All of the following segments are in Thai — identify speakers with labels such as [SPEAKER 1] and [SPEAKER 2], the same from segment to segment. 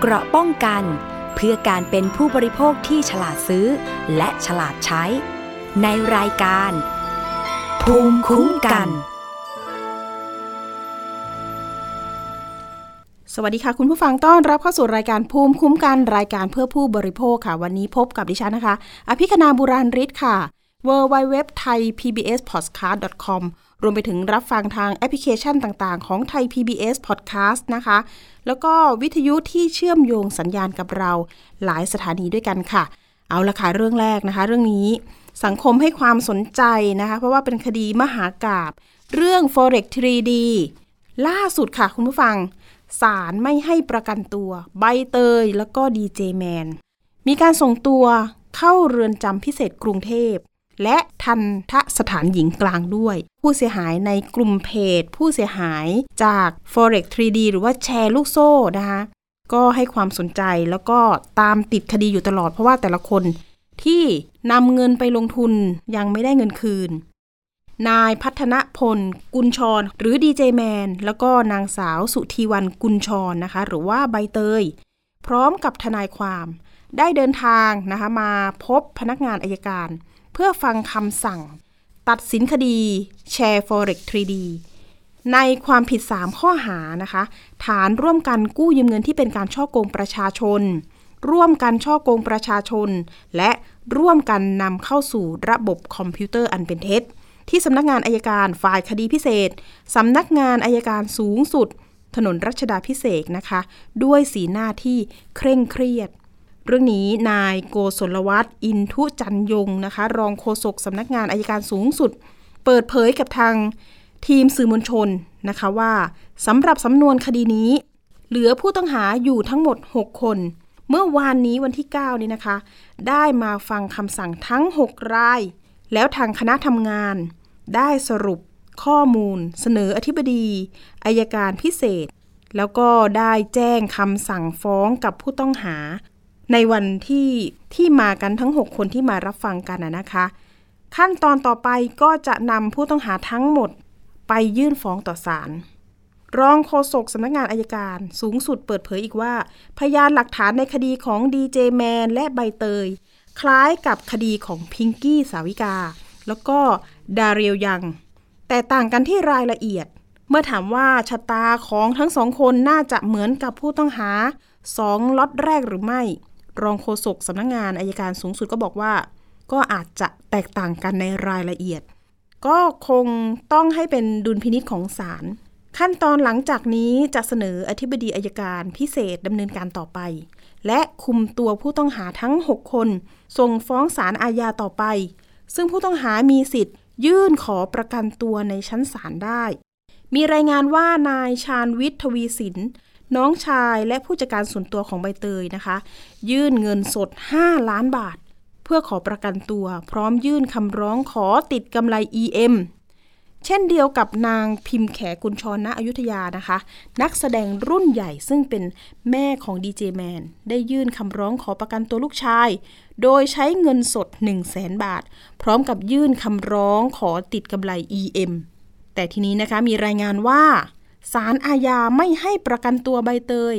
[SPEAKER 1] เกราะป้องกัน เพื่อการเป็นผู้บริโภคที่ฉลาดซื้อ และฉลาดใช้ ในรายการ ภูมิคุ้มกัน
[SPEAKER 2] สวัสดีค่ะ คุณผู้ฟังต้อนรับเข้าสู่รายการภูมิคุ้มกันรายการเพื่อผู้บริโภคค่ะ วันนี้พบกับดิฉันนะคะ อภิคณาบุราริศค่ะ w w w t h a i PBS Podcast com รวมไปถึงรับฟังทางแอปพลิเคชันต่างๆ ของไทย PBS Podcast นะคะ แล้วก็วิทยุที่เชื่อมโยงสัญญาณกับเราหลายสถานีด้วยกันค่ะ เอาละค่ะเรื่องแรกนะคะ เรื่องนี้สังคมให้ความสนใจนะคะ เพราะว่าเป็นคดีมหากาบเรื่อง forex 3D ล่าสุดค่ะคุณผู้ฟังศาลไม่ให้ประกันตัว ใบเตยแล้วก็ดีเจแมนมีการส่งตัวเข้าเรือนจำพิเศษกรุงเทพ และทันทะสถานหญิงกลางด้วย ผู้เสียหายในกลุ่มเพจ ผู้เสียหายจาก forex 3D หรือว่าแชร์ลูกโซ่นะคะก็ให้ความสนใจแล้วก็ตามติดคดีอยู่ตลอดเพราะว่าแต่ละคน ที่นำเงินไปลงทุนยังไม่ได้เงินคืน นายพัฒนพล กุลชร หรือดีเจแมน แล้วก็นางสาวสุธีวันกุลชรนะคะ หรือว่าใบเตย พร้อมกับทนายความ ได้เดินทางนะคะมาพบพนักงานอายการ เพื่อฟังคำสั่ง ตัดสินคดีแชร์ forex 3D ในความผิด 3 ข้อหานะคะ ฐานร่วมกันกู้ยืมเงินที่เป็นการช่อโกงประชาชน ร่วมกันช่อโกงประชาชน และร่วมกันนำเข้าสู่ระบบคอมพิวเตอร์อันเป็นเท็จ ที่สำนักงานอายการฝ่ายคดีพิเศษสำนักงานอายการสูงสุด ถนนรัชดาพิเศษนะคะ ด้วยสีหน้าที่เคร่งเครียด เรื่องนี้นายโกศลวัฒน์อินทุจันยงนะคะ รองโฆษกสำนักงานอายการสูงสุด เปิดเผยกับทางทีมสื่อมวลชนนะคะว่าสำหรับสำนวนคดีนี้ เหลือผู้ต้องหาอยู่ทั้งหมด 6 คน เมื่อวานนี้วันที่ 9 นี้นะคะ ได้มาฟังคำสั่งทั้ง 6 ราย แล้วทางคณะทำงาน ได้สรุปข้อมูล เสนออธิบดีอายการพิเศษ แล้วก็ได้แจ้งคำสั่งฟ้องกับผู้ต้องหา ในวันที่ที่มากันทั้ง 6 คนที่มารับฟังกันนะคะ ขั้นตอนต่อไปก็จะนำผู้ต้องหาทั้งหมดไปยื่นฟ้องต่อศาลรองโฆษกสำนักงานอายการสูงสุดเปิดเผยอีกว่า พยานหลักฐานในคดีของดีเจแมนและใบเตย คล้ายกับคดีของพิงกี้สาวิกา แล้วก็ดาเรียลยัง แต่ต่างกันที่รายละเอียด เมื่อถามว่าชะตาของทั้งสองคนน่าจะเหมือนกับผู้ต้องหาสองล็อตแรกหรือไม่ รองโฆษกสำนักงานอายการสูงสุดก็บอกว่า ก็อาจจะแตกต่างกันในรายละเอียด ก็คงต้องให้เป็นดุลพินิษของศาลขั้นตอนหลังจากนี้จะเสนออธิบดีอายการพิเศษดำเนินการต่อไป และคุมตัวผู้ต้องหาทั้ง 6 คน ส่งฟ้องศาลอาญาต่อไป ซึ่งผู้ต้องหามีสิทธิ์ ยื่นขอประกันตัวในชั้นศาลได้ มีรายงานว่านายชาญวิทย์ทวีสิน น้องชายและผู้จัดการส่วนตัวของใบเตยนะคะ ยื่นเงินสด 5 ล้านบาท เพื่อขอประกันตัว พร้อมยื่นคำร้องขอติดกำไร EM เช่นเดียวกับนางพิมพ์แขกุลชรณอยุธยานะคะ นักแสดงรุ่นใหญ่ซึ่งเป็นแม่ของดีเจแมนได้ยื่นคำร้องขอประกันตัวลูกชาย โดยใช้เงินสด 1 0 0 0 0แสนบาท พร้อมกับยื่นคำร้องขอติดกำไร EM แต่ทีนี้นะคะมีรายงานว่า ศาลอาญาไม่ให้ประกันตัวใบเตย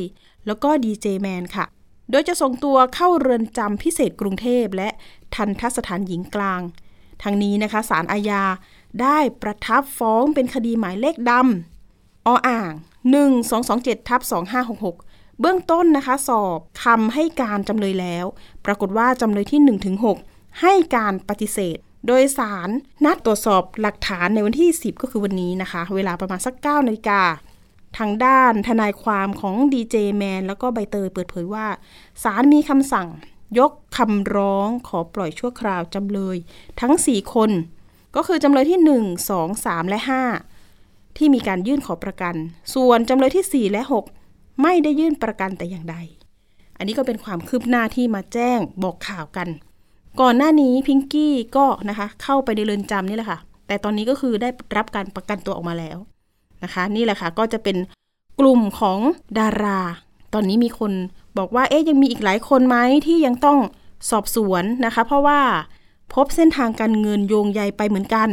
[SPEAKER 2] แล้วก็ดีเจแมนค่ะ โดยจะส่งตัวเข้าเรือนจำพิเศษกรุงเทพและทันทสถานหญิงกลางทางนี้นะคะศาลอาญาได้ประทับฟ้องเป็นคดีหมายเลขดำออ่าง 1227ทับ2566 เบื้องต้นนะคะสอบคำให้การจำเลยแล้ว ปรากฏว่าจำเลยที่ 1-6 ให้การปฏิเสธ โดยสารนัดตรวจสอบหลักฐานในวันที่ 10 ก็คือวันนี้นะคะ เวลาประมาณสัก9นาฬิกาทางด้านทนายความของดีเจแมนแล้วก็ใบเตยเปิดเผยว่าศาลมีคำสั่งยกคำร้องขอปล่อยชั่วคราวจำเลย ทั้ง 4 คน ก็คือจำเลยที่ 1 2 3 และ 5 ที่มีการยื่นขอประกัน ส่วนจำเลยที่ 4 และ 6 ไม่ได้ยื่นประกันแต่อย่างใด อันนี้ก็เป็นความคืบหน้าที่มาแจ้งบอกข่าวกัน ก่อนหน้านี้พิงกี้ก็นะคะเข้าไปในเรือนจำนี่แหละค่ะ แต่ตอนนี้ก็คือได้รับการประกันตัวออกมาแล้วนะคะ นี่แหละค่ะก็จะเป็นกลุ่มของดารา ตอนนี้มีคนบอกว่าเอ๊ยยังมีอีกหลายคนไหมที่ยังต้องสอบสวนนะคะ เพราะว่าพบเส้นทางการเงินโยงใยไปเหมือนกัน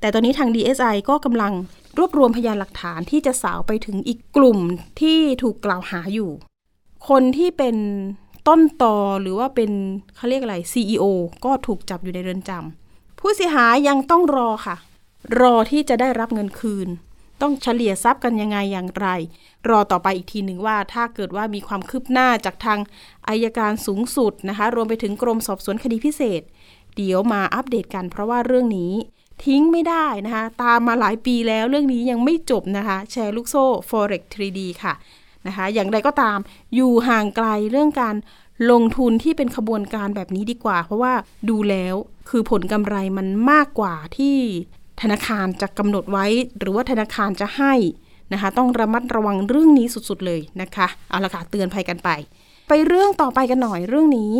[SPEAKER 2] แต่ตอนนี้ทาง DSI ก็กำลังรวบรวมพยานหลักฐานที่จะสาวไปถึงอีกกลุ่มที่ถูกกล่าวหาอยู่ คนที่เป็น ต้นตอหรือว่าเป็นเขาเรียกอะไร CEO ก็ถูกจับอยู่ในเรือนจำผู้เสียหายยังต้องรอค่ะ รอที่จะได้รับเงินคืน ต้องเฉลี่ยทรัพย์กันยังไงอย่างไร รอต่อไปอีกทีหนึ่งว่า ถ้าเกิดว่ามีความคืบหน้าจากทางอายการสูงสุดนะคะ รวมไปถึงกรมสอบสวนคดีพิเศษ เดี๋ยวมาอัปเดตกัน เพราะว่าเรื่องนี้ทิ้งไม่ได้นะคะ ตามมาหลายปีแล้วเรื่องนี้ยังไม่จบนะคะ แชร์ลูกโซ่ forex 3D ค่ะ นะคะ อย่างไรก็ตาม อยู่ห่างไกลเรื่องการลงทุนที่เป็นขบวนการแบบนี้ดีกว่า เพราะว่าดูแล้วคือผลกำไรมันมากกว่าที่ธนาคารจะกำหนดไว้ หรือว่าธนาคารจะให้นะคะ ต้องระมัดระวังเรื่องนี้สุดๆเลยนะคะ เอาละค่ะเตือนภัยกันไป ไปเรื่องต่อไปกันหน่อยเรื่องนี้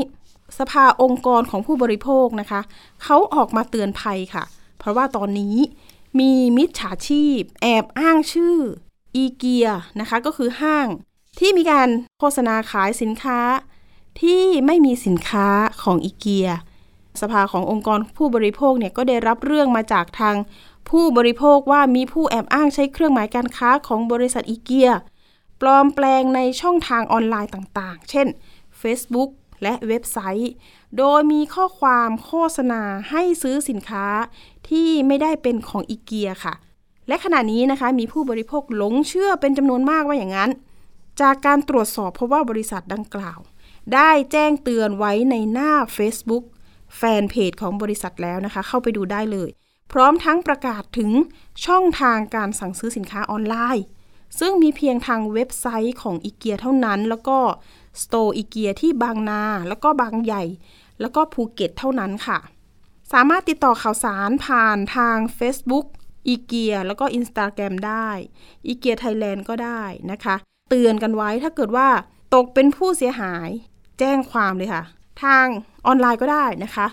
[SPEAKER 2] สภาองค์กรของผู้บริโภคนะคะเขาออกมาเตือนภัยค่ะ เพราะว่าตอนนี้มีมิจฉาชีพ แอบอ้างชื่อ อีเกียนะคะก็คือห้างที่มีการโฆษณาขายสินค้า ที่ไม่มีสินค้าของอีเกีย สภาขององค์กรผู้บริโภคเนี่ยก็ได้รับเรื่องมาจากทางผู้บริโภคว่ามีผู้แอบอ้างใช้เครื่องหมายการค้าของบริษัทอีเกีย ปลอมแปลงในช่องทางออนไลน์ต่างๆ เช่น Facebook และเว็บไซต์ โดยมีข้อความโฆษณาให้ซื้อสินค้าที่ไม่ได้เป็นของอีเกียค่ะ และขณะนี้นะคะมีผู้บริโภคหลงเชื่อเป็นจำนวนมากว่าอย่างนั้น จากการตรวจสอบพบว่าบริษัทดังกล่าว ได้แจ้งเตือนไว้ในหน้า Facebook แฟนเพจของบริษัทแล้วนะคะ เข้าไปดูได้เลย พร้อมทั้งประกาศถึงช่องทางการสั่งซื้อสินค้าออนไลน์ ซึ่งมีเพียงทางเว็บไซต์ของอีเกียเท่านั้น แล้วก็ store IKEA ที่บางนา แล้วก็บางใหญ่ แล้วก็ภูเก็ตเท่านั้นค่ะ สามารถติดต่อข่าวสารผ่านทาง Facebook IKEA แล้วก็ Instagram ได้ IKEA Thailand ก็ได้นะคะ เตือนกันไว้ถ้าเกิดว่าตกเป็นผู้เสียหายแจ้งความเลยค่ะ ทางออนไลน์ก็ได้นะคะ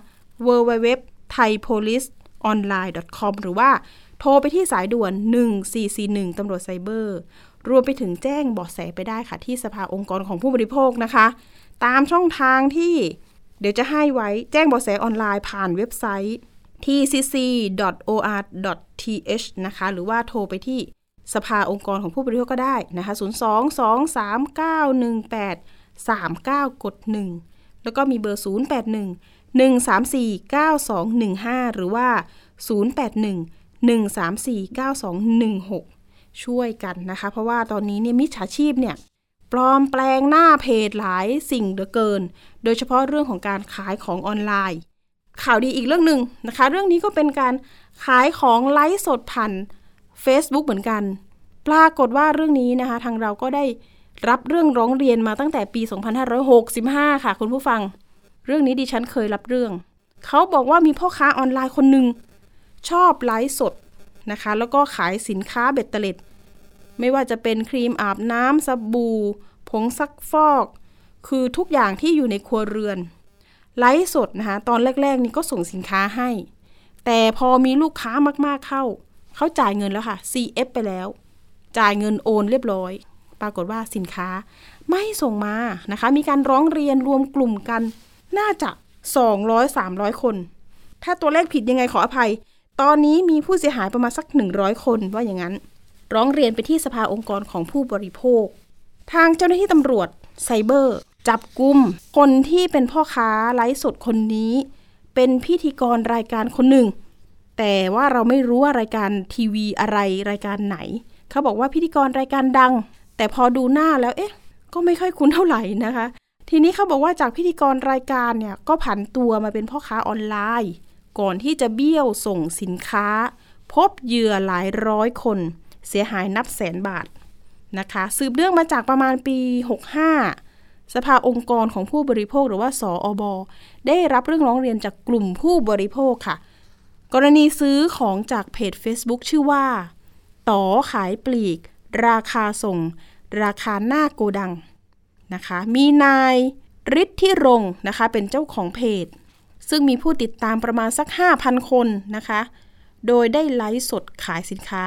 [SPEAKER 2] w w w t h a i p o l i c e o n l i n e com หรือว่าโทรไปที่สายด่วน 1441ตำรวจไซเบอร์ รวมไปถึงแจ้งเบาะแสไปได้ค่ะ ที่สภาองค์กรของผู้บริโภคนะคะ ตามช่องทางที่เดี๋ยวจะให้ไว้แจ้งเบาะแสออนไลน์ผ่านเว็บไซต์ tcc.or.th นะคะ หรือว่าโทรไปที่สภาองค์กรของผู้บริโภคก็ได้นะคะ 0223918 39 กด 1 แล้วก็มีเบอร์ 081 134 9215 หรือว่า 081 134 9216 ช่วยกันนะคะ เพราะว่าตอนนี้เนี่ยมิจฉาชีพเนี่ยปลอมแปลงหน้าเพจหลายสิ่งเหลือเกิน โดยเฉพาะเรื่องของการขายของออนไลน์ ข่าวดีอีกเรื่องหนึ่งนะคะ เรื่องนี้ก็เป็นการขายของไลฟ์สดผ่าน Facebook เหมือนกัน ปรากฏว่าเรื่องนี้นะคะ ทางเราก็ได้รับเรื่องร้องเรียนมาตั้งแต่ปี 2565 ค่ะ คุณผู้ฟัง เรื่องนี้ดิฉันเคยรับเรื่อง เขาบอกว่ามีพ่อค้าออนไลน์คนหนึ่งชอบไลฟ์สดนะคะ แล้วก็ขายสินค้าเบ็ดเตล็ด ไม่ว่าจะเป็นครีมอาบน้ำสบู่ ผงซักฟอก คือทุกอย่างที่อยู่ในครัวเรือน ไลฟ์สดนะคะตอนแรก ๆ นี่ก็ส่งสินค้าให้ แต่พอมีลูกค้ามากๆเข้า เขาจ่ายเงินแล้วค่ะ CF ไปแล้ว จ่ายเงินโอนเรียบร้อย ปรากฏว่าสินค้าไม่ส่งมานะคะ มีการร้องเรียนรวมกลุ่มกัน น่าจะ 200-300 คน ถ้าตัวเลขผิดยังไงขออภัย ตอนนี้มีผู้เสียหายประมาณสัก 100 คนว่าอย่างนั้น ร้องเรียนไปที่สภาองค์กรของผู้บริโภค ทางเจ้าหน้าที่ตำรวจไซเบอร์ จับกลุ่มคนที่เป็นพ่อค้าไลฟ์สดคนนี้ เป็นพิธีกรรายการคนหนึ่ง แต่ว่าเราไม่รู้ว่ารายการทีวีอะไรรายการไหน เขาบอกว่าพิธีกรรายการดัง แต่พอดูหน้าแล้วเอ๊ะ ก็ไม่ค่อยคุ้นเท่าไหร่นะคะ ทีนี้เขาบอกว่าจากพิธีกรรายการเนี่ยก็ผันตัวมาเป็นพ่อค้าออนไลน์ ก่อนที่จะเบี้ยวส่งสินค้า พบเหยื่อหลายร้อยคน เสียหายนับแสนบาทนะคะ สืบเรื่องมาจากประมาณปี 65 สภาองค์กรของผู้บริโภคหรือว่าสออบได้รับเรื่องร้องเรียนจากกลุ่มผู้บริโภคค่ะ กรณีซื้อของจากเพจ Facebook ชื่อว่าต่อขายปลีก ราคาส่ง ราคาหน้าโกดังนะคะ มีนายฤทธิรงค์นะคะ เป็นเจ้าของเพจ ซึ่งมีผู้ติดตามประมาณสัก 5,000 คนนะคะ โดยได้ไลฟ์สดขายสินค้า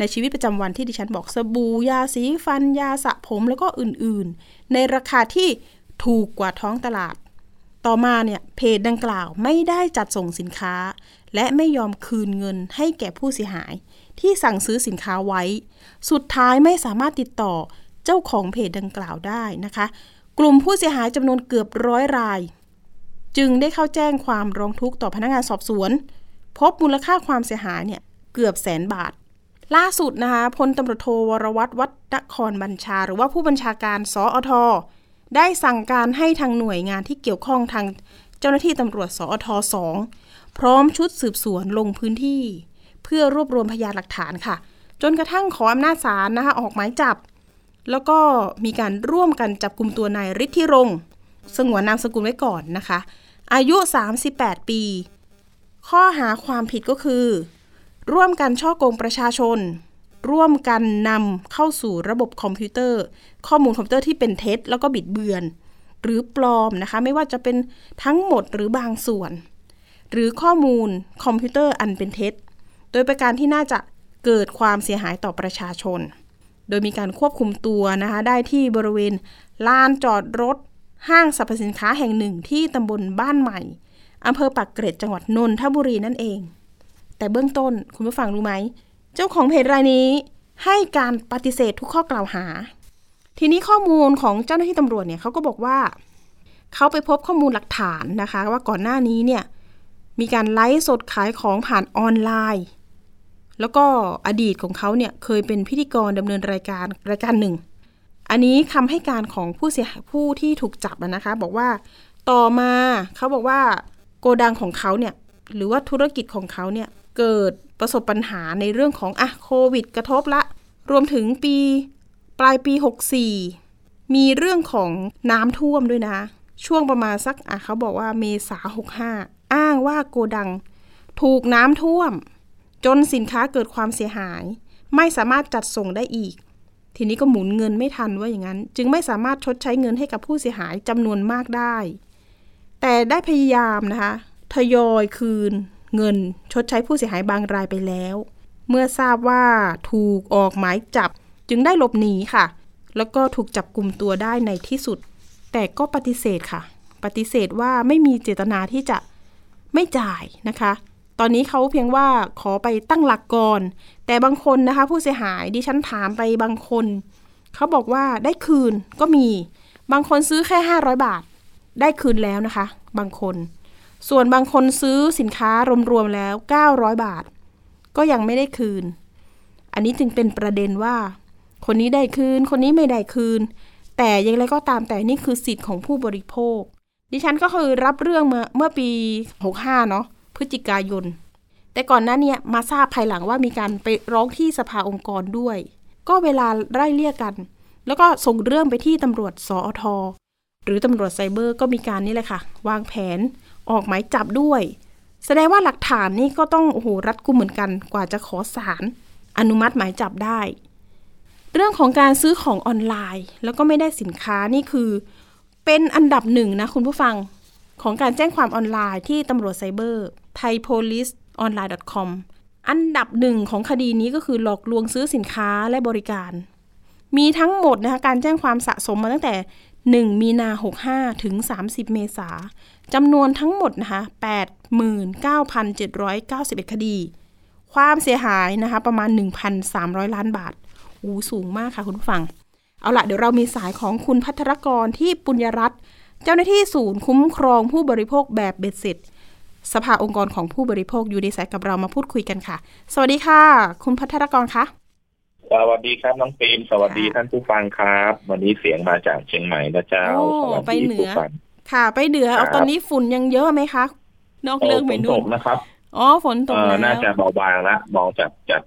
[SPEAKER 2] ในชีวิตประจำวันที่ดิฉันบอกสบู่ยาสีฟันยาสระผมแล้วก็อื่นๆ ในราคาที่ถูกกว่าท้องตลาด ต่อมาเนี่ยเพจดังกล่าวไม่ได้จัดส่งสินค้า และไม่ยอมคืนเงินให้แก่ผู้เสียหาย ที่สั่งซื้อสินค้าไว้ สุดท้ายไม่สามารถติดต่อเจ้าของเพจดังกล่าวได้นะคะ กลุ่มผู้เสียหายจำนวนเกือบร้อยราย จึงได้เข้าแจ้งความร้องทุกข์ต่อพนักงานสอบสวน พบมูลค่าความเสียหายเนี่ยเกือบแสนบาท ล่าสุดนะคะพลตำรวจโทวรวัตรวัดนครบัญชา หรือว่าผู้บัญชาการสอทได้สั่งการให้ทางหน่วยงานที่เกี่ยวข้องทางเจ้าหน้าที่ตำรวจสอทสองพร้อมชุดสืบสวนลงพื้นที่ เพื่อรวบรวมพยานหลักฐานค่ะ จนกระทั่งขออำนาจศาลนะคะออกหมายจับ แล้วก็มีการร่วมกันจับกุมตัวนายฤทธิรงค์สงวนนามสกุลไว้ก่อนนะคะ อายุ 38 ปี ข้อหาความผิดก็คือ ร่วมกันฉ้อโกงประชาชน ร่วมกันนำเข้าสู่ระบบคอมพิวเตอร์ ข้อมูลคอมพิวเตอร์ที่เป็นเท็จ แล้วก็บิดเบือน หรือปลอมนะคะ ไม่ว่าจะเป็นทั้งหมดหรือบางส่วน หรือข้อมูลคอมพิวเตอร์อันเป็นเท็จ โดยประการที่น่าจะเกิดความเสียหายต่อประชาชน โดยมีการควบคุมตัวนะคะ ได้ที่บริเวณลานจอดรถ ห้างสรรพสินค้าแห่งหนึ่งที่ตำบลบ้านใหม่อำเภอปากเกร็ดจังหวัดนนทบุรีนั่นเอง แต่เบื้องต้นคุณผู้ฟังรู้ไหม เจ้าของเพจรายนี้ ให้การปฏิเสธทุกข้อกล่าวหา ทีนี้ข้อมูลของเจ้าหน้าที่ตำรวจเนี่ยเขาก็บอกว่า เขาไปพบข้อมูลหลักฐานนะคะ ว่าก่อนหน้านี้เนี่ยมีการไลฟ์สดขายของผ่านออนไลน์ แล้วก็อดีตของเขาเนี่ยเคยเป็นพิธีกรดำเนินรายการรายการหนึ่ง อันนี้คำให้การของผู้เสียหายผู้ที่ถูกจับนะคะ บอกว่าต่อมาเขาบอกว่าโกดังของเขาเนี่ยหรือว่าธุรกิจของเขาเนี่ย เกิดประสบปัญหาในเรื่องของอะโควิดกระทบละ รวมถึงปีปลายปี 64 มีเรื่องของน้ำท่วมด้วยนะ ช่วงประมาณสักอะเขาบอกว่าเมษา 65 อ้างว่าโกดัง ถูกน้ำท่วม จนสินค้าเกิดความเสียหาย ไม่สามารถจัดส่งได้อีก ทีนี้ก็หมุนเงินไม่ทันว่าอย่างนั้น จึงไม่สามารถชดใช้เงินให้กับผู้เสียหายจำนวนมากได้ แต่ได้พยายามนะคะทยอยคืน เงินชดใช้ผู้เสียหายบางรายไปแล้ว เมื่อทราบว่าถูกออกหมายจับจึงได้หลบหนีค่ะ แล้วก็ถูกจับกลุ่มตัวได้ในที่สุด แต่ก็ปฏิเสธค่ะ ปฏิเสธว่าไม่มีเจตนาที่จะไม่จ่ายนะคะ ตอนนี้เขาเพียงว่าขอไปตั้งหลักก่อน แต่บางคนนะคะ ผู้เสียหายดิฉันถามไปบางคน เขาบอกว่าได้คืนก็มี บางคนซื้อแค่ 500 บาท ได้คืนแล้วนะคะ บางคน ส่วนบางคนซื้อสินค้ารวมๆแล้ว 900 บาท ก็ยังไม่ได้คืน อันนี้จึงเป็นประเด็นว่า คนนี้ได้คืน คนนี้ไม่ได้คืน แต่อย่างไรก็ตามแต่นี่คือสิทธิ์ของผู้บริโภค ดิฉันก็คือรับเรื่องมาเมื่อปี 65 เนาะพฤศจิกายน แต่ก่อนหน้านี้มาทราบภายหลังว่ามีการไปร้องที่สภาองค์กรด้วย ก็เวลาไล่เลี่ยกัน แล้วก็ส่งเรื่องไปที่ตำรวจสอทหรือตำรวจไซเบอร์ก็มีการนี่แหละค่ะ วางแผน ออกหมายจับด้วย แสดงว่าหลักฐานนี่ก็ต้องโอ้โหรัดกุมเหมือนกันกว่าจะขอสารอนุมัติหมายจับได้ เรื่องของการซื้อของออนไลน์ แล้วก็ไม่ได้สินค้านี่คือ เป็นอันดับหนึ่งนะคุณผู้ฟังของการแจ้งความออนไลน์ที่ตำรวจไซเบอร์ thaipoliceonline.com อันดับหนึ่งของคดีนี้ก็คือหลอกลวงซื้อสินค้าและบริการ มีทั้งหมดนะคะการแจ้งความสะสมมาตั้งแต่ 1 มีนา 65 ถึง 30 เมษา จำนวนทั้งหมดนะคะ89,791 คดี ความเสียหายนะคะ ประมาณ 1,300 ล้านบาท อู้สูงมากค่ะคุณผู้ฟัง เอาละเดี๋ยวเรามีสายของคุณพัทรกรที่ปุญญรัตน์เจ้าหน้าที่ศูนย์คุ้มครองผู้บริโภคแบบเบ็ดเสร็จ สภาองค์กรของผู้บริโภคอยู่ในสายกับเรามาพูดคุยกันค่ะ สวัสดีค่ะ คุณพัทรกรคะ
[SPEAKER 3] สวัสดีครับน้องปีมสวัสดี
[SPEAKER 2] ค่ะ
[SPEAKER 3] ท่านผู้ฟังครับ วันนี้เสียงมาจากเชียงใหม่นะเจ้า
[SPEAKER 2] โอ้
[SPEAKER 3] สวัส
[SPEAKER 2] ไป
[SPEAKER 3] ดี
[SPEAKER 2] เหนื
[SPEAKER 3] ผู้
[SPEAKER 2] อ
[SPEAKER 3] ฟัง
[SPEAKER 2] ค่ะ ไปเดือ
[SPEAKER 3] ครั
[SPEAKER 2] เอา
[SPEAKER 3] บ
[SPEAKER 2] ตอนนี้ฝุ่นยังเยอะไหมคะ นอก
[SPEAKER 3] โอ้
[SPEAKER 2] เรื่อง
[SPEAKER 3] ฝ
[SPEAKER 2] ไป
[SPEAKER 3] นต
[SPEAKER 2] นู่น
[SPEAKER 3] กนะครับ
[SPEAKER 2] อ๋อฝนตก
[SPEAKER 3] เอ่อ
[SPEAKER 2] แล้ว
[SPEAKER 3] น่าจะเบาบางละมองจากจาก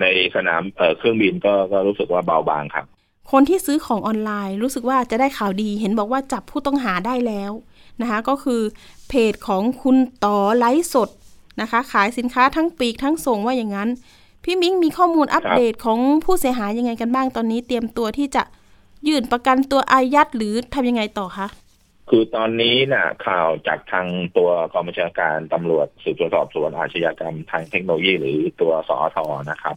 [SPEAKER 3] ในสนามเอ่อเครื่องบินก็ก็รู้สึกว่าเบาบางครับ
[SPEAKER 2] คนที่ซื้อของออนไลน์รู้สึกว่าจะได้ข่าวดีเห็นบอกว่าจับผู้ต้องหาได้แล้วนะคะ ก็คือเพจของคุณต่อไลฟ์สดนะคะ ขายสินค้าทั้งปีกทั้งส่งว่าอย่างนั้น พี่มิ้งมีข้อมูลอัปเดตของผู้เสียหายยังไงกันบ้างตอนนี้ เตรียมตัวที่จะยื่นประกันตัวอายัดหรือทำยังไงต่อคะ
[SPEAKER 3] คือตอนนี้น่ะข่าวจากทางตัวกองบัญชาการตำรวจสืบสวนสอบสวนอาชญากรรมทางเทคโนโลยีหรือตัวสอทนะครับ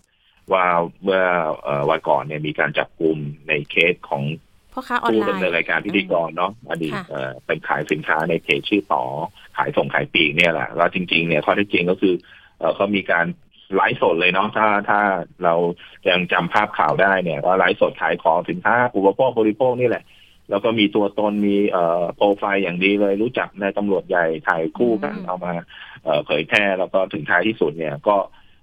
[SPEAKER 3] ว่าเมื่อเอ่อวันก่อนเนี่ยมีการจับกลุ่มในเคสของ
[SPEAKER 2] พ่อค้าออน
[SPEAKER 3] ผู้
[SPEAKER 2] ไล
[SPEAKER 3] ดำ
[SPEAKER 2] น์
[SPEAKER 3] เนินรายการพิธีกรเนาะอดีต
[SPEAKER 2] ค่ะ
[SPEAKER 3] เอ่อเป็นขายสินค้าในเพจชื่อต่อขายส่งขายปลีกเนี่ยแหละแล้วจริง ๆ เนี่ยข้อเท็จจริงก็คือเอ่อเขามีการไลฟ์สดเลยเนาะถ้าถ้าเรายังจำภาพข่าวได้เนี่ยว่าไลฟ์สดขายของสินค้าอุปโภคบริโภคนี่แหละ แล้วก็มีตัวตนมีเอ่อโปรไฟล์อย่างดีเลยรู้จักในตำรวจใหญ่ถ่ายคู่กันเอามาเอ่อเผยแพร่แล้วก็ถึงท้ายที่สุดเนี่ยก็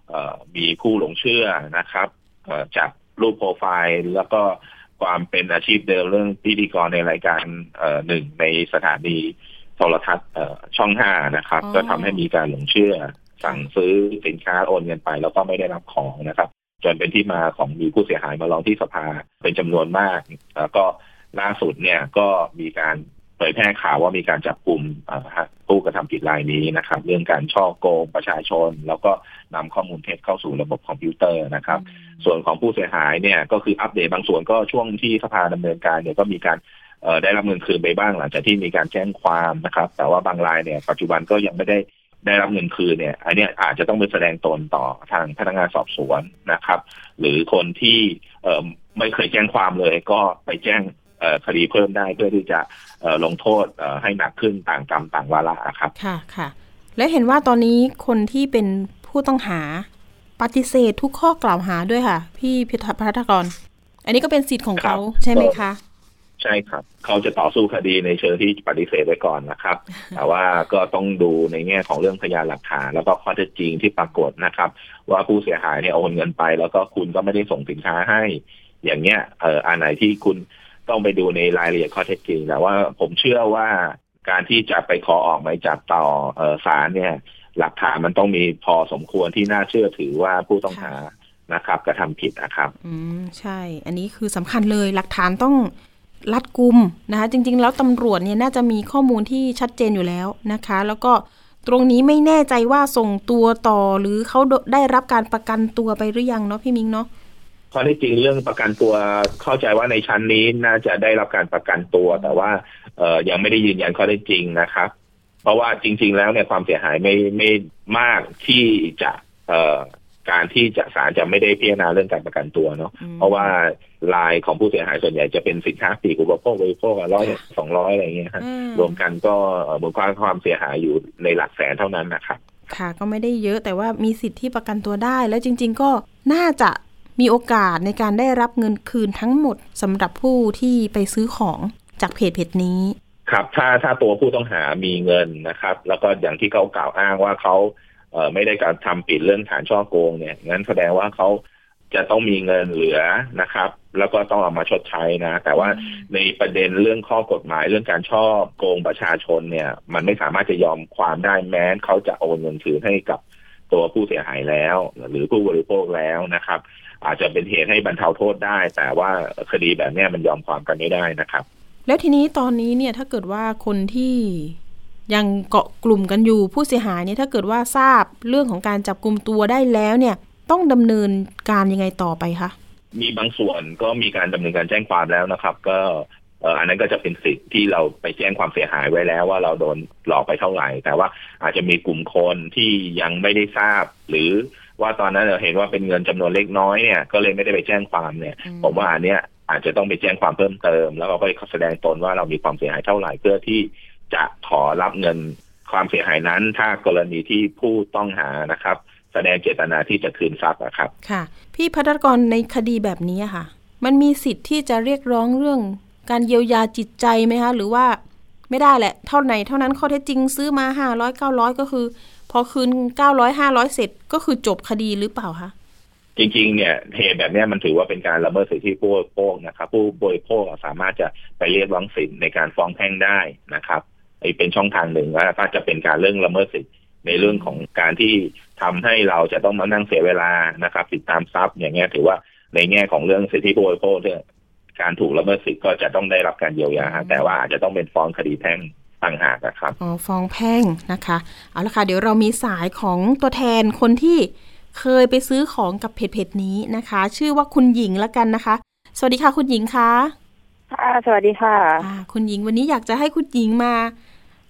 [SPEAKER 3] เอ่อมีผู้หลงเชื่อนะครับเอ่อจากรูปโปรไฟล์แล้วก็ความเป็นอาชีพเดิมเรื่องพิธีกรในรายการเอ่อหนึ่งในสถานีโทรทัศน์เอ่อช่องห้านะครับ ก็ทำให้มีการหลงเชื่อ สั่งซื้อสินค้าโอนเงินไป แล้วก็ไม่ได้รับของนะครับ จนเป็นที่มาของมีผู้เสียหายมาร้องที่สภาเป็นจำนวนมาก แล้วก็ ล่าสุดเนี่ยก็มีการเผยแพร่ข่าวว่ามีการจับกลุ่มผู้กระทำผิดรายนี้นะครับ เรื่องการช่อโกงประชาชน แล้วก็นำข้อมูลเท็จเข้าสู่ระบบคอมพิวเตอร์นะครับ ส่วนของผู้เสียหายเนี่ยก็คืออัปเดตบางส่วนก็ช่วงที่สภาดำเนินการเนี่ยก็มีการได้รับเงินคืนไปบ้างหลังจากที่มีการแจ้งความนะครับ แต่ว่าบางรายเนี่ยปัจจุบันก็ยังไม่ได้ได้รับเงินคืนเนี่ยอันนี้อาจจะต้องไปแสดงตนต่อทางพนักงานสอบสวนนะครับ หรือคนที่เไม่เคยแจ้งความเลยก็ไปแจ้ง คดีเพิ่มได้เพื่อที่จะลงโทษให้หนักขึ้นต่างกรรมต่างวาระครับ
[SPEAKER 2] ค่ะค่ะ และเห็นว่าตอนนี้คนที่เป็นผู้ต้องหาปฏิเสธทุกข้อกล่าวหาด้วยค่ะ พี่พิทักษ์กร อันนี้ก็เป็นสิทธิ์ของเขาใช่ไหมคะ
[SPEAKER 3] ใช่ครับ เขาจะต่อสู้คดีในเชิงที่ปฏิเสธไว้ก่อนนะครับ แต่ว่าก็ต้องดูในแง่ของเรื่องพยานหลักฐานแล้วก็ข้อเท็จจริงที่ปรากฏนะครับ ว่าผู้เสียหายเนี่ยโอนเงินไป แล้วก็คุณก็ไม่ได้ส่งสินค้าให้ อย่างเงี้ยเอออันไหนที่คุณ ต้องไปดูในรายละเอียดข้อเท็จจริงแต่ว่าผมเชื่อว่าการที่จะไปขอออกหมายจับต่อออศาลเนี่ย หลักฐานมันต้องมีพอสมควรที่น่าเชื่อถือว่าผู้ต้องหานะครับกระทำผิดนะครับ
[SPEAKER 2] อืมใช่ อันนี้คือสำคัญเลยหลักฐานต้องรัดกุมนะคะ จริง ๆ แล้วตำรวจเนี่ยน่าจะมีข้อมูลที่ชัดเจนอยู่แล้วนะคะ แล้วก็ตรงนี้ไม่แน่ใจว่าส่งตัวต่อหรือเขาได้รับการประกันตัวไปหรือยังเนาะพี่มิงเนาะ
[SPEAKER 3] ข้อที่จริงเรื่องประกันตัวเข้าใจว่าในชั้นนี้น่าจะได้รับการประกันตัว แต่ว่าเออยังไม่ได้ยืนยันข้อได้จริงนะครับ เพราะว่าจริง ๆ แล้วเนี่ยความเสียหายไม่ไม่มากที่จะเอ่อการที่จะศาลจะไม่ได้พิจารณาเรื่องการประกันตัวเนาะเพราะว่าลายของผู้เสียหายส่วนใหญ่จะเป็นสินค้าปีกอุปโภคบริโภคร้อยสองร้อยอะไรเงี้ยครับรวมกันก็มูลค่าความเสียหายอยู่ในหลักแสนเท่านั้นนะครับ
[SPEAKER 2] ค่ะก็ไม่ได้เยอะแต่ว่ามีสิทธิ์ที่ประกันตัวได้ แล้วจริง ๆ ก็น่าจะ มีโอกาสในการได้รับเงินคืนทั้งหมดสำหรับผู้ที่ไปซื้อของจากเพจเพจนี้
[SPEAKER 3] ครับ ถ้าถ้าตัวผู้ต้องหามีเงินนะครับ แล้วก็อย่างที่เขากล่าวอ้างว่าเขาเอไม่ได้การทำผิดเรื่องฐานช่อโกงเนี่ยงั้นแสดงว่าเขาจะต้องมีเงินเหลือนะครับ แล้วก็ต้องเอามาชดใช้นะ แต่ว่าในประเด็นเรื่องข้อกฎหมายเรื่องการช่อโกงประชาชนเนี่ย มันไม่สามารถจะยอมความได้แม้เขาจะโอนเงินคืนให้กับตัวผู้เสียหายแล้ว หรือผู้บริโภคแล้วนะครับ อาจจะเป็นเหตุให้บรรเทาโทษได้ แต่ว่าคดีแบบนี้มันยอมความกันไม่ได้นะครับ
[SPEAKER 2] แล้วทีนี้ตอนนี้เนี่ยถ้าเกิดว่าคนที่ยังเกาะกลุ่มกันอยู่ผู้เสียหายเนี่ยถ้าเกิดว่าทราบเรื่องของการจับกลุ่มตัวได้แล้วเนี่ย ต้องดำเนินการยังไงต่อไปคะ
[SPEAKER 3] มีบางส่วนก็มีการดำเนินการแจ้งความแล้วนะครับ ก็อันนั้นก็จะเป็นสิทธิ์ที่เราไปแจ้งความเสียหายไว้แล้วว่าเราโดนหลอกไปเท่าไหร่ แต่ว่าอาจจะมีกลุ่มคนที่ยังไม่ได้ทราบหรือ ว่าตอนนั้นเราเห็นว่าเป็นเงินจำนวนเล็กน้อยเนี่ยก็เลยไม่ได้ไปแจ้งความเนี่ย ผมว่าอันเนี้ยอาจจะต้องไปแจ้งความเพิ่มเติม แล้วเราก็แสดงตนว่าเรามีความเสียหายเท่าไหร่เพื่อที่จะขอรับเงินความเสียหายนั้น ถ้ากรณีที่ผู้ต้องหานะครับ แสดงเจตนาที่จะคืนทรัพย์นะครับ
[SPEAKER 2] ค่ะ พี่พัฒกรในคดีแบบนี้ค่ะ มันมีสิทธิ์ที่จะเรียกร้องเรื่องการเยียวยาจิตใจไหมคะ หรือว่าไม่ได้แหละ เท่าไหนเท่านั้นข้อเท็จจริงซื้อมาห้าร้อยเก้าร้อยก็คือพ อคืนเก้าร้อยห้าร้อยเสร็จก็คือจบคดีหรือเปล่าคะ
[SPEAKER 3] จริงๆ เนี่ยเหตุแบบนี้มันถือว่าเป็นการละเมิดสิทธิผู้บริโภคนะครับ ผู้บริโภคสามารถจะไปเรียกร้องสิทธิในการฟ้องแพ่งได้นะครับเป็นช่องทางหนึ่งว่าก็จะเป็นการเรื่องละเมิดสิทธิในเรื่องของการที่ทำให้เราจะต้องมานั่งเสียเวลานะครับ ติดตามทรัพย์ อย่างเงี้ยถือว่าในแง่ของเรื่องสิทธิผู้บริโภคเนี่ยการถูกละเมิดสิทธิก็จะต้องได้รับการเยียวยาแต่ว่าอาจจะต้องเป็นฟ้องคดีแพ่ง ต่างหากนะครับ
[SPEAKER 2] อ๋อฟ้องแพ่งนะคะ เอาละค่ะ เดี๋ยวเรามีสายของตัวแทนคนที่เคยไปซื้อของกับเพจเพจนี้นะคะ ชื่อว่าคุณหญิงละกันนะคะ สวัสดีค่ะคุณหญิงคะ
[SPEAKER 4] ค่ะสวัสดีค่ะ
[SPEAKER 2] คุณหญิงวันนี้อยากจะให้คุณหญิงมา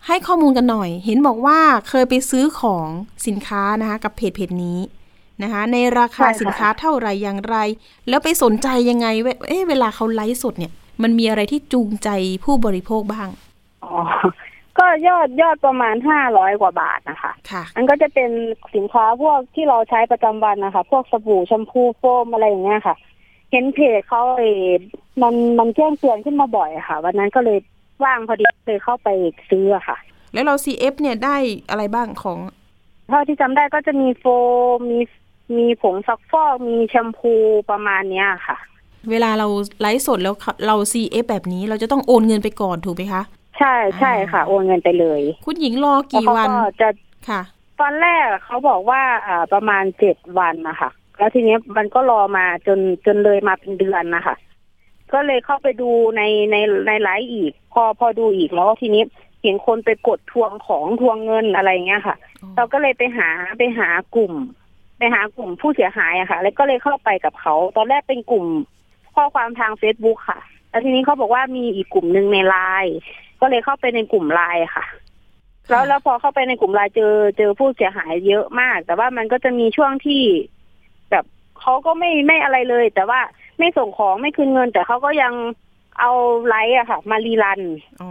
[SPEAKER 2] ให้ข้อมูลกันหน่อย เห็นบอกว่าเคยไปซื้อของสินค้านะคะ กับเพจเพจนี้นะคะ ในราคาสินค้าเท่าไรอย่างไร แล้วไปสนใจยังไงเอ๊ะเวลาเขาไลฟ์สดเนี่ย มันมีอะไรที่จูงใจผู้บริโภคบ้าง
[SPEAKER 4] อ๋อ ก็ยอดยอดประมาณห้าร้อยกว่าบาทนะคะ
[SPEAKER 2] ค่ะ
[SPEAKER 4] อันก็จะเป็นสินค้าพวกที่เราใช้ประจำวันนะคะ พวกสบู่แชมพูโฟมอะไรอย่างเงี้ยค่ะ เห็นเพจเขาเออมันมันแจ้งเตือนขึ้นมาบ่อยอะค่ะ วันนั้นก็เลยว่างพอดีเลยเข้าไปซื้ออะค่ะ
[SPEAKER 2] แล้วเรา CF เนี่ยได้อะไรบ้างของ
[SPEAKER 4] เท่าที่จำได้ก็จะมีโฟมมีมีผงซักฟอกมีแชมพูประมาณเนี้ยค่ะ
[SPEAKER 2] เวลาเราไลฟ์สดแล้วเรา CF แบบนี้เราจะต้องโอนเงินไปก่อนถูกไหมคะ
[SPEAKER 4] ใช่ใช่ค่ะ โอนเงินไปเลย
[SPEAKER 2] คุณหญิงรอ
[SPEAKER 4] แล้ว
[SPEAKER 2] กี่
[SPEAKER 4] เขา
[SPEAKER 2] วัน
[SPEAKER 4] ก็จะ
[SPEAKER 2] ค่ะ
[SPEAKER 4] ตอนแรกเขาบอกว่าอ่าประมาณเจ็ดวันนะคะแล้วทีนี้มันก็รอมาจนจนเลยมาเป็นเดือนนะคะก็เลยเข้าไปดูในในในไลฟ์อีก พอพอดูอีกแล้วทีนี้เห็นคนไปกดทวงของทวงเงินอะไรเงี้ยค่ะ
[SPEAKER 2] อ๋อ
[SPEAKER 4] เราก็เลยไปหาไปหากลุ่ม ไปหากลุ่มผู้เสียหายอะค่ะ แล้วก็เลยเข้าไปกับเขา ตอนแรกเป็นกลุ่มข้อความทางเฟซบุ๊กค่ะ แล้วทีนี้เขาบอกว่ามีอีกกลุ่มหนึ่งในไลน์ ก็เลยเข้าไปในกลุ่มไลน์ค่ะ แล้วแล้วพอเข้าไปในกลุ่มไลน์เจอเจอผู้เสียหายเยอะมาก แต่ว่ามันก็จะมีช่วงที่แบบเขาก็ไม่ไม่อะไรเลย แต่ว่าไม่ส่งของไม่คืนเงิน แต่เขาก็ยังเอาไลฟ์อะค่ะ มา rerun
[SPEAKER 2] อ๋อ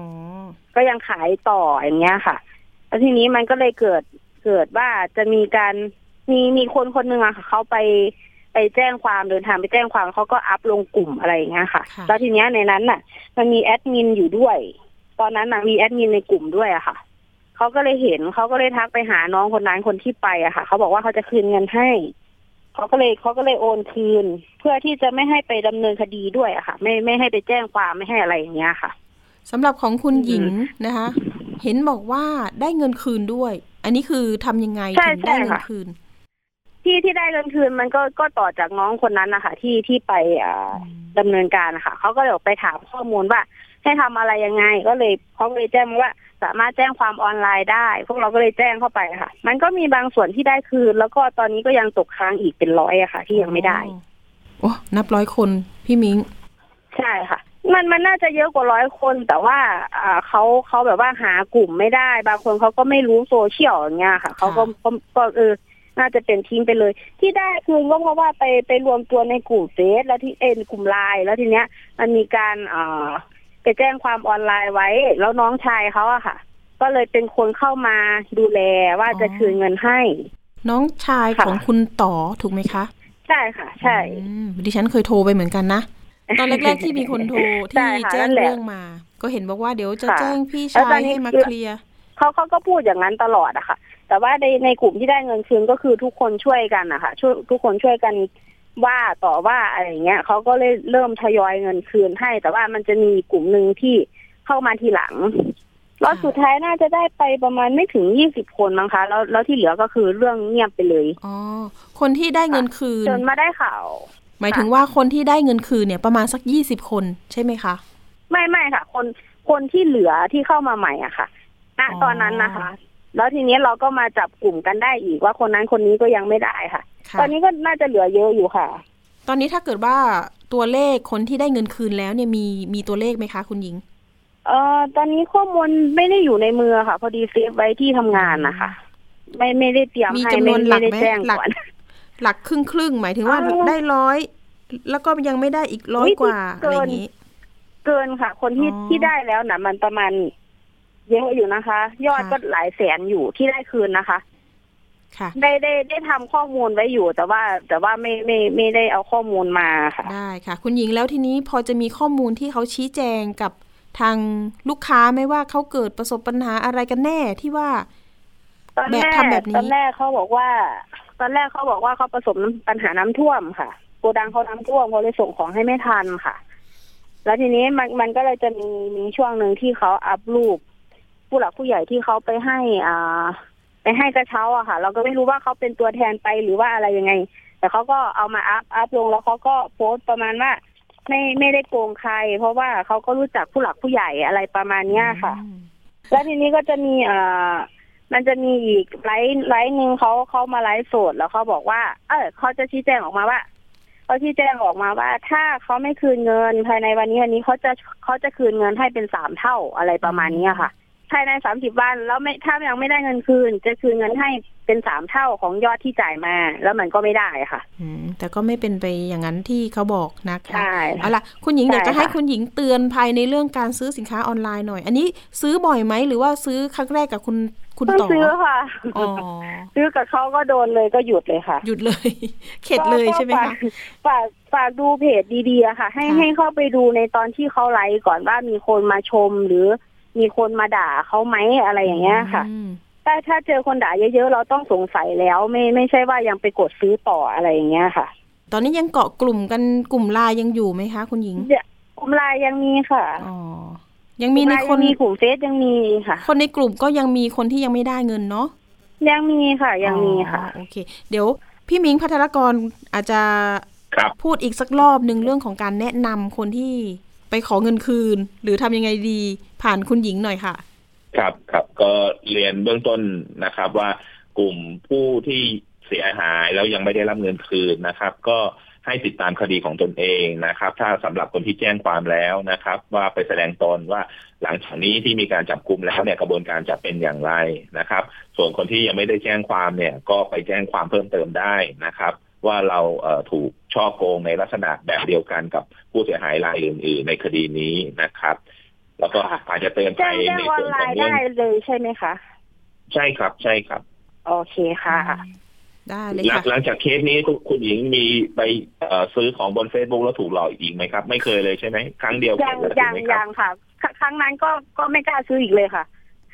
[SPEAKER 4] ก็ยังขายต่ออย่างเงี้ยค่ะแล้วทีนี้มันก็เลยเกิดเกิดว่าจะมีการมีมีคนคนหนึ่งอะค่ะเขาไปไปแจ้งความเดินทางไปแจ้งความเขาก็อัพลงกลุ่มอะไรอย่างเงี้ยค่ะ
[SPEAKER 2] ค่ะ
[SPEAKER 4] แล้วทีเนี้ยในนั้นน่ะ มันมีแอดมินอยู่ด้วย ตอนนั้นน่ะมีแอดมินในกลุ่มด้วยอะค่ะเขาก็เลยเห็นเขาก็เลยทักไปหาน้องคนนั้นคนที่ไปอะค่ะเขาบอกว่าเขาจะคืนเงินให้เขาก็เลยเขาก็เลยโอนคืน เพื่อที่จะไม่ให้ไปดำเนินคดีด้วยอะค่ะ ไม่ไม่ให้ไปแจ้งความไม่ให้อะไรอย่างเงี้ยค่ะ
[SPEAKER 2] สำหรับของคุณหญิง
[SPEAKER 4] อืม
[SPEAKER 2] นะคะ เห็นบอกว่าได้เงินคืนด้วย อันนี้คือทำยังไง
[SPEAKER 4] ใช่
[SPEAKER 2] ถึงได้
[SPEAKER 4] ใช่
[SPEAKER 2] เงิน
[SPEAKER 4] ค่ะ
[SPEAKER 2] คืน
[SPEAKER 4] ที่ที่ได้เงินคืนมันก็ก็ต่อจากน้องคนนั้นนะคะที่ที่ไปอ่าดำเนินการนะคะเขาก็เลยไปถามข้อมูลว่า ให้ทำอะไรยังไง ก็เลยเขาก็เลยแจ้งมาว่า สามารถแจ้งความออนไลน์ได้ พวกเราก็เลยแจ้งเข้าไปค่ะ มันก็มีบางส่วนที่ได้คืน แล้วก็ตอนนี้ก็ยังตกค้างอีกเป็นร้อยอะค่ะ ที่ยังไม่ได้
[SPEAKER 2] โอ้นับร้อยคนพี่มิง
[SPEAKER 4] ใช่ค่ะมันมันน่าจะเยอะกว่าร้อยคน แต่ว่าอ่าเขาเขาแบบว่าหากลุ่มไม่ได้ บางคนเขาก็ไม่รู้โซเชียลอย่างเงี้ยค่ะเขาก็ก็ก็เออน่าจะเป็นทิ้งไปเลย ที่ได้คือก็เพราะว่าไปไปรวมตัวในกลุ่มเฟซแล้วที่เอ็นกลุ่มไลน์แล้วทีเนี้ย มันมีการเอ่อ ไปแจ้งความออนไลน์ไว้ แล้วน้องชายเขาอะค่ะ ก็เลยเป็นคนเข้ามาดูแลว่าจะคืนเงินให้
[SPEAKER 2] น้องชาย
[SPEAKER 4] ค่ะ
[SPEAKER 2] ของคุณต่อถูกไหมคะ
[SPEAKER 4] ใช่ค่ะ ใช่
[SPEAKER 2] อืมดิฉันเคยโทรไปเหมือนกันนะ ตอนแรก ๆ ที่มีคนโทร
[SPEAKER 4] ใช่
[SPEAKER 2] ที่
[SPEAKER 4] ค่ะ
[SPEAKER 2] แจ้
[SPEAKER 4] นั่
[SPEAKER 2] ง
[SPEAKER 4] นแหละ
[SPEAKER 2] เรื่องมา ก็เห็นบอกว่าเดี๋ยวจะ
[SPEAKER 4] ค่ะ
[SPEAKER 2] แจ้งพี่
[SPEAKER 4] แล้ว
[SPEAKER 2] ชา
[SPEAKER 4] ตอยนนี้
[SPEAKER 2] ให้มา
[SPEAKER 4] คือ
[SPEAKER 2] เคลียร์
[SPEAKER 4] เขาเขาก็พูดอย่างนั้นตลอดอะค่ะ แต่ว่าในในกลุ่มที่ได้เงินคืนก็คือทุกคนช่วยกันอะค่ะช่วยทุกคนช่วยกัน ว่าต่อว่าอะไรอย่างเงี้ยเขาก็เลยเริ่มทยอยเงินคืนให้ แต่ว่ามันจะมีกลุ่มหนึ่งที่เข้ามาทีหลังแล้วสุดท้ายน่าจะได้ไปประมาณไม่ถึงยี่สิบคนมั้งคะ แล้วแล้วที่เหลือก็คือเรื่องเงียบไปเลย
[SPEAKER 2] อ๋อคนที่ได้เงินคืน
[SPEAKER 4] จนมาได้ข่าว
[SPEAKER 2] หมายถึงว่าคนที่ได้เงินคืนเนี่ยประมาณสักยี่สิบคนใช่ไหมคะ
[SPEAKER 4] ไม่ไม่ค่ะ คนคนที่เหลือที่เข้ามาใหม่อะค่ะณ
[SPEAKER 2] อ๋อ
[SPEAKER 4] ตอนนั้นนะคะ แล้วทีนี้เราก็มาจับกลุ่มกันได้อีกว่าคนนั้นคนนี้ก็ยังไม่ได้ค่ะ
[SPEAKER 2] ค่ะ
[SPEAKER 4] ตอนนี้ก็น่าจะเหลือเยอะอยู่ค่ะ
[SPEAKER 2] ตอนนี้ถ้าเกิดว่าตัวเลขคนที่ได้เงินคืนแล้วเนี่ยมีมีตัวเลขไหมคะ คุณหญิง
[SPEAKER 4] เอ่อตอนนี้ข้อมูลไม่ได้อยู่ในมือค่ะ พอดีเซฟไว้ที่ทำงานนะคะไม่ไม่ได้เตรียม
[SPEAKER 2] มี
[SPEAKER 4] ให้
[SPEAKER 2] จำน
[SPEAKER 4] ไม่
[SPEAKER 2] วนหลั
[SPEAKER 4] ไม่
[SPEAKER 2] ก
[SPEAKER 4] ได้
[SPEAKER 2] ไหม
[SPEAKER 4] แจ้ง
[SPEAKER 2] หลัก
[SPEAKER 4] ก่อน
[SPEAKER 2] หลักครึ่งครึ่งๆหมายถึงว่า
[SPEAKER 4] เอ่อ
[SPEAKER 2] ได้ร้อยแล้วก็ยังไม่ได้อีกร้อย
[SPEAKER 4] อุ๊ย
[SPEAKER 2] กว่า
[SPEAKER 4] เกิ
[SPEAKER 2] อะไร
[SPEAKER 4] น
[SPEAKER 2] อย่างนี้
[SPEAKER 4] เกินค่ะ คนที่
[SPEAKER 2] อ๋อ
[SPEAKER 4] ที่ได้แล้วนะมันประมาณเยอะอยู่นะคะ ยอด
[SPEAKER 2] ค่ะ
[SPEAKER 4] ก็หลายแสนอยู่ที่ได้คืนนะคะ
[SPEAKER 2] ค่ะ
[SPEAKER 4] ได้ได้ได้ทำข้อมูลไว้อยู่ แต่ว่าแต่ว่าไม่ไม่ไม่ได้เอาข้อมูลมาค่ะ
[SPEAKER 2] ได้ค่ะ คุณหญิงแล้วทีนี้พอจะมีข้อมูลที่เขาชี้แจงกับทางลูกค้าไหมว่าเขาเกิดประสบปัญหาอะไรกันแน่ที่ว่า
[SPEAKER 4] ตอนแร
[SPEAKER 2] แบบ
[SPEAKER 4] ก
[SPEAKER 2] ทำแบบนี้
[SPEAKER 4] ตอนแรกเขาบอกว่า ตอนแรกเขาบอกว่าเขาประสบปัญหาน้ำท่วมค่ะโกดังเขาน้ำท่วมเขาเลยส่งของให้ไม่ทันค่ะ แล้วทีนี้มันมันก็เลยจะมีมีช่วงหนึ่งที่เขาอัพรูป ผู้หลักผู้ใหญ่ที่เขาไปให้อ่า ไปให้กระเช้าอะค่ะ เราก็ไม่รู้ว่าเขาเป็นตัวแทนไปหรือว่าอะไรยังไง แต่เขาก็เอามา up up ลงแล้วเขาก็โพสต์ประมาณว่า ไม่ไม่ได้โกงใคร เพราะว่าเขาก็รู้จักผู้หลักผู้ใหญ่อะไรประมาณเนี้ยค่ะ
[SPEAKER 2] อืม
[SPEAKER 4] แล้วทีนี้ก็จะมีเอ่อมันจะมีอีกไลฟ์ไลฟ์หนึ่งเขาเขามาไลฟ์สดแล้วเขาบอกว่า เออเขาจะชี้แจงออกมาว่าเขาชี้แจงออกมาว่า ถ้าเขาไม่คืนเงินภายในวันนี้วันนี้เขาจะเขาจะคืนเงินให้เป็นสามเท่าอะไรประมาณเนี้ยค่ะ ภายในสามสิบวัน แล้วไม่ถ้ายังไม่ได้เงินคืน จะคืนเงินให้เป็นสามเท่าของยอดที่จ่ายมา แล้วมันก็ไม่ได้ค่ะ
[SPEAKER 2] อืมแต่ก็ไม่เป็นไปอย่างนั้นที่เขาบอกนะคะ
[SPEAKER 4] ใช่
[SPEAKER 2] เอาล่ะคุณหญิง
[SPEAKER 4] ใช่
[SPEAKER 2] อยากจะให้
[SPEAKER 4] ค่ะ
[SPEAKER 2] คุณหญิงเตือนภัยในเรื่องการซื้อสินค้าออนไลน์หน่อย อันนี้ซื้อบ่อยไหมหรือว่าซื้อครั้งแรกกับคุณคุณ
[SPEAKER 4] เพิ่ง
[SPEAKER 2] ต่อ
[SPEAKER 4] ซื้อค่ะ
[SPEAKER 2] อ๋อ
[SPEAKER 4] ซื้อกับเขาก็โดนเลยก็หยุดเลยค่ะ
[SPEAKER 2] หยุดเลย เข็ดเลยใช่ไหม
[SPEAKER 4] ก็
[SPEAKER 2] คะ
[SPEAKER 4] ฝากฝากฝากดูเพจดีๆอะค่ะ ให้
[SPEAKER 2] ค่ะ
[SPEAKER 4] ให้เข้าไปดูในตอนที่เขาไลฟ์ก่อนว่ามีคนมาชมหรือ มีคนมาด่าเขาไหมอะไรอย่างเงี้ยค่ะ
[SPEAKER 2] อืม
[SPEAKER 4] ถ้าถ้าเจอคนด่าเยอะๆเราต้องสงสัยแล้ว ไม่ไม่ใช่ว่ายังไปกดซื้อต่ออะไรอย่างเงี้ยค่ะ
[SPEAKER 2] ตอนนี้ยังเกาะกลุ่มกันกลุ่มไลน์ยังอยู่ไหมคะ คุณหญิง
[SPEAKER 4] เดี๋ยวกลุ่มไลน์ยังมีค่ะ
[SPEAKER 2] อ๋อยังมีใน
[SPEAKER 4] ก
[SPEAKER 2] ค
[SPEAKER 4] ลุ่
[SPEAKER 2] น
[SPEAKER 4] ไลยังมีกลุ่มเฟซยังมีค่ะ
[SPEAKER 2] คนในกลุ่มก็ยังมีคนที่ยังไม่ได้เงินเนาะ
[SPEAKER 4] ยังมีค่ะ ยังมีค่ะ
[SPEAKER 2] อ๋อโอเค เดี๋ยวพี่มิงพัทรกรอาจจะ
[SPEAKER 3] ครับ
[SPEAKER 2] พูดอีกสักรอบหนึ่งเรื่องของการแนะนำคนที่ไปขอเงินคืน หรือทำยังไงดี ผ่านคุณหญิงหน่อยค่ะ
[SPEAKER 3] ครับครับก็เรียนเบื้องต้นนะครับ ว่ากลุ่มผู้ที่เสียหายแล้วยังไม่ได้รับเงินคืนนะครับ ก็ให้ติดตามคดีของตนเองนะครับ ถ้าสำหรับคนที่แจ้งความแล้วนะครับ ว่าไปแสดงตนว่าหลังจากนี้ที่มีการจับกลุ่มแล้วเนี่ยกระบวนการจะเป็นอย่างไรนะครับ ส่วนคนที่ยังไม่ได้แจ้งความเนี่ย ก็ไปแจ้งความเพิ่มเติมได้นะครับ ว่าเราเถูกช่อโกงในลักษณะแบบเดียวกันกับผู้เสียหายรายอื่น ๆ ในคดีนี้นะครับ แล้วก็
[SPEAKER 4] ค่ะ
[SPEAKER 3] อาจจะเตือน
[SPEAKER 4] แจ้
[SPEAKER 3] ภั
[SPEAKER 4] ง
[SPEAKER 3] ย
[SPEAKER 4] แจ้ง
[SPEAKER 3] ใน
[SPEAKER 4] ออ
[SPEAKER 3] ส่
[SPEAKER 4] น
[SPEAKER 3] วน
[SPEAKER 4] ไล
[SPEAKER 3] ของ
[SPEAKER 4] น์
[SPEAKER 3] เรื่
[SPEAKER 4] ได้
[SPEAKER 3] อง
[SPEAKER 4] เลยใช่ไหมคะ
[SPEAKER 3] ใช่ครับ ใช่ครับ
[SPEAKER 4] โอเคค่ะ
[SPEAKER 2] ได้เลย
[SPEAKER 3] หลัง
[SPEAKER 2] ค่ะ
[SPEAKER 3] หลังจากเคสนี้คุณคุณหญิงมีไปเอ่อซื้อของบน Facebook แล้วถูกหลอกอีกไหมครับ ไม่เคยเลยใช่ไหมครั้งเดียว
[SPEAKER 4] ยัง
[SPEAKER 3] เลย
[SPEAKER 4] ยัง
[SPEAKER 3] ถูกไหมค
[SPEAKER 4] ยั
[SPEAKER 3] รับ
[SPEAKER 4] งค่ะคครั้งนั้นก็ก็ไม่กล้าซื้ออีกเลยค่ะ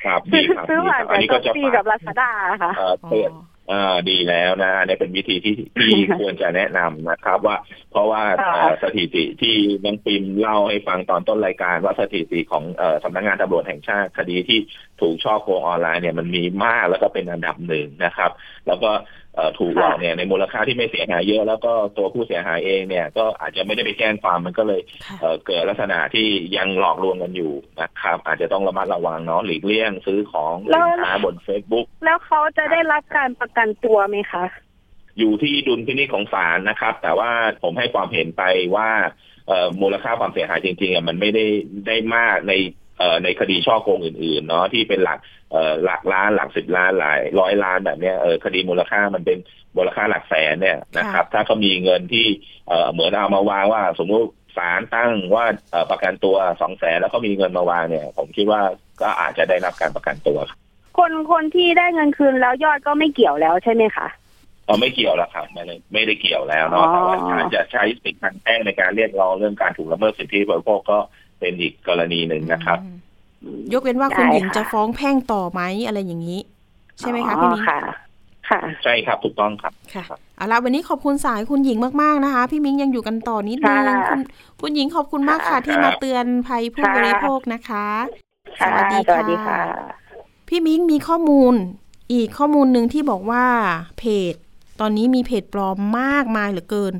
[SPEAKER 3] ครับดีครับ
[SPEAKER 4] ซื้อ
[SPEAKER 3] ดี
[SPEAKER 4] ผ่า
[SPEAKER 3] คนรับอันนี้
[SPEAKER 4] แต่
[SPEAKER 3] ก็
[SPEAKER 4] ช้อ
[SPEAKER 3] จะ
[SPEAKER 4] ปปี้
[SPEAKER 3] ฝาก
[SPEAKER 4] กับลาซาด้าค่ะ
[SPEAKER 3] เอ่อเตือน อ่าดีแล้วนะเนี่ยเป็นวิธีที่ที่ควรจะแนะนำนะครับ ว่า เพราะว่า
[SPEAKER 4] ค่ะ
[SPEAKER 3] เอ่อสถิติที่น้องปิมเล่าให้ฟังตอนต้นรายการ ว่าสถิติของเอ่อสำนักงานตำรวจแห่งชาติคดีที่ถูกช่อโกงออนไลน์เนี่ยมันมีมากแล้วก็เป็นอันดับหนึ่งนะครับ แล้วก็เอ่อ ถูกหลอกเนี่ยในมูลค่าที่ไม่เสียหายเยอะ แล้วก็ตัวผู้เสียหายเองเนี่ยก็อาจจะไม่ได้ไปแจ้งความมันก็เลย
[SPEAKER 2] ค่ะ
[SPEAKER 3] เอ่อเกิดลักษณะที่ยังหลอกลวงกันอยู่นะครับ อาจจะต้องระมัดระวังเนาะหลีกเลี่ยงซื้อของ
[SPEAKER 4] แล้
[SPEAKER 3] สิ
[SPEAKER 4] ว
[SPEAKER 3] นค้าบน Facebook
[SPEAKER 4] แล้วเขาจะได้รับการประกันตัวไหมคะ
[SPEAKER 3] อยู่ที่ดุลพินิจของศาลนะครับ แต่ว่าผมให้ความเห็นไปว่าเอ่อมูลค่าความเสียหายจริงๆอะมันไม่ได้ได้มากในเอ่อ ในคดีช่อโกงอื่นๆเนาะที่เป็นหลักเอ่อหลักล้านหลักสิบล้านหลายร้อยล้านแบบเนี้ยเออคดีมูลค่ามันเป็นมูลค่าหลักแสนเนี่ยนะครับ ถ้าเขามีเงินที่เอ่อเหมือนเอามาวางว่า สมมุติศาลตั้งว่าเอ่อประกันตัวสองแสนแล้วเขามีเงินมาวางเนี่ย ผมคิดว่าก็อาจจะได้รับการประกันตัวครับ
[SPEAKER 4] คนคนที่ได้เงินคืนแล้วยอดก็ไม่เกี่ยวแล้วใช่ไหมคะ
[SPEAKER 3] เออไม่เกี่ยวแล้วครับไม่ได้ไม่ได้เกี่ยวแล้วเนาะ
[SPEAKER 4] อ๋อ
[SPEAKER 3] แต่ว่าการจะใช้สิทธิทางแพ่งในการเรียกร้องเรื่องการถูกละเมิดสิทธิบริโภคก็ เป็นอีกกรณีหนึ่งนะครับ
[SPEAKER 2] อืมยกเว้นว่าคุณหญิง
[SPEAKER 4] ได้ค่ะ
[SPEAKER 2] จะฟ้องแพ่งต่อไหมอะไรอย่างนี้ ใช่ไหมคะ
[SPEAKER 4] อ๋
[SPEAKER 2] พี่
[SPEAKER 4] อ
[SPEAKER 2] มิง
[SPEAKER 4] ค่ะค่ะ
[SPEAKER 3] ใช่ครับถูกต้องครับ
[SPEAKER 2] ค่ะเอาละวันนี้ขอบคุณสายคุณหญิงมากๆนะคะ พี่มิงยังอยู่กันต่อนิดนึง
[SPEAKER 4] ค่ะ
[SPEAKER 2] คุณคุณหญิงขอบคุณมากค่ะ
[SPEAKER 4] ค่ะ
[SPEAKER 2] ที่มาเตือนภัยผู้
[SPEAKER 4] ค่ะ
[SPEAKER 2] บริโภคนะคะ
[SPEAKER 4] ค่ะ
[SPEAKER 2] สวัสดี
[SPEAKER 4] สวัสดีค่ะ
[SPEAKER 2] พี่มิงมีข้อมูล อีกข้อมูลหนึ่งที่บอกว่าเพจ ตอนนี้มีเพจปลอมมากมายเหลือเกิน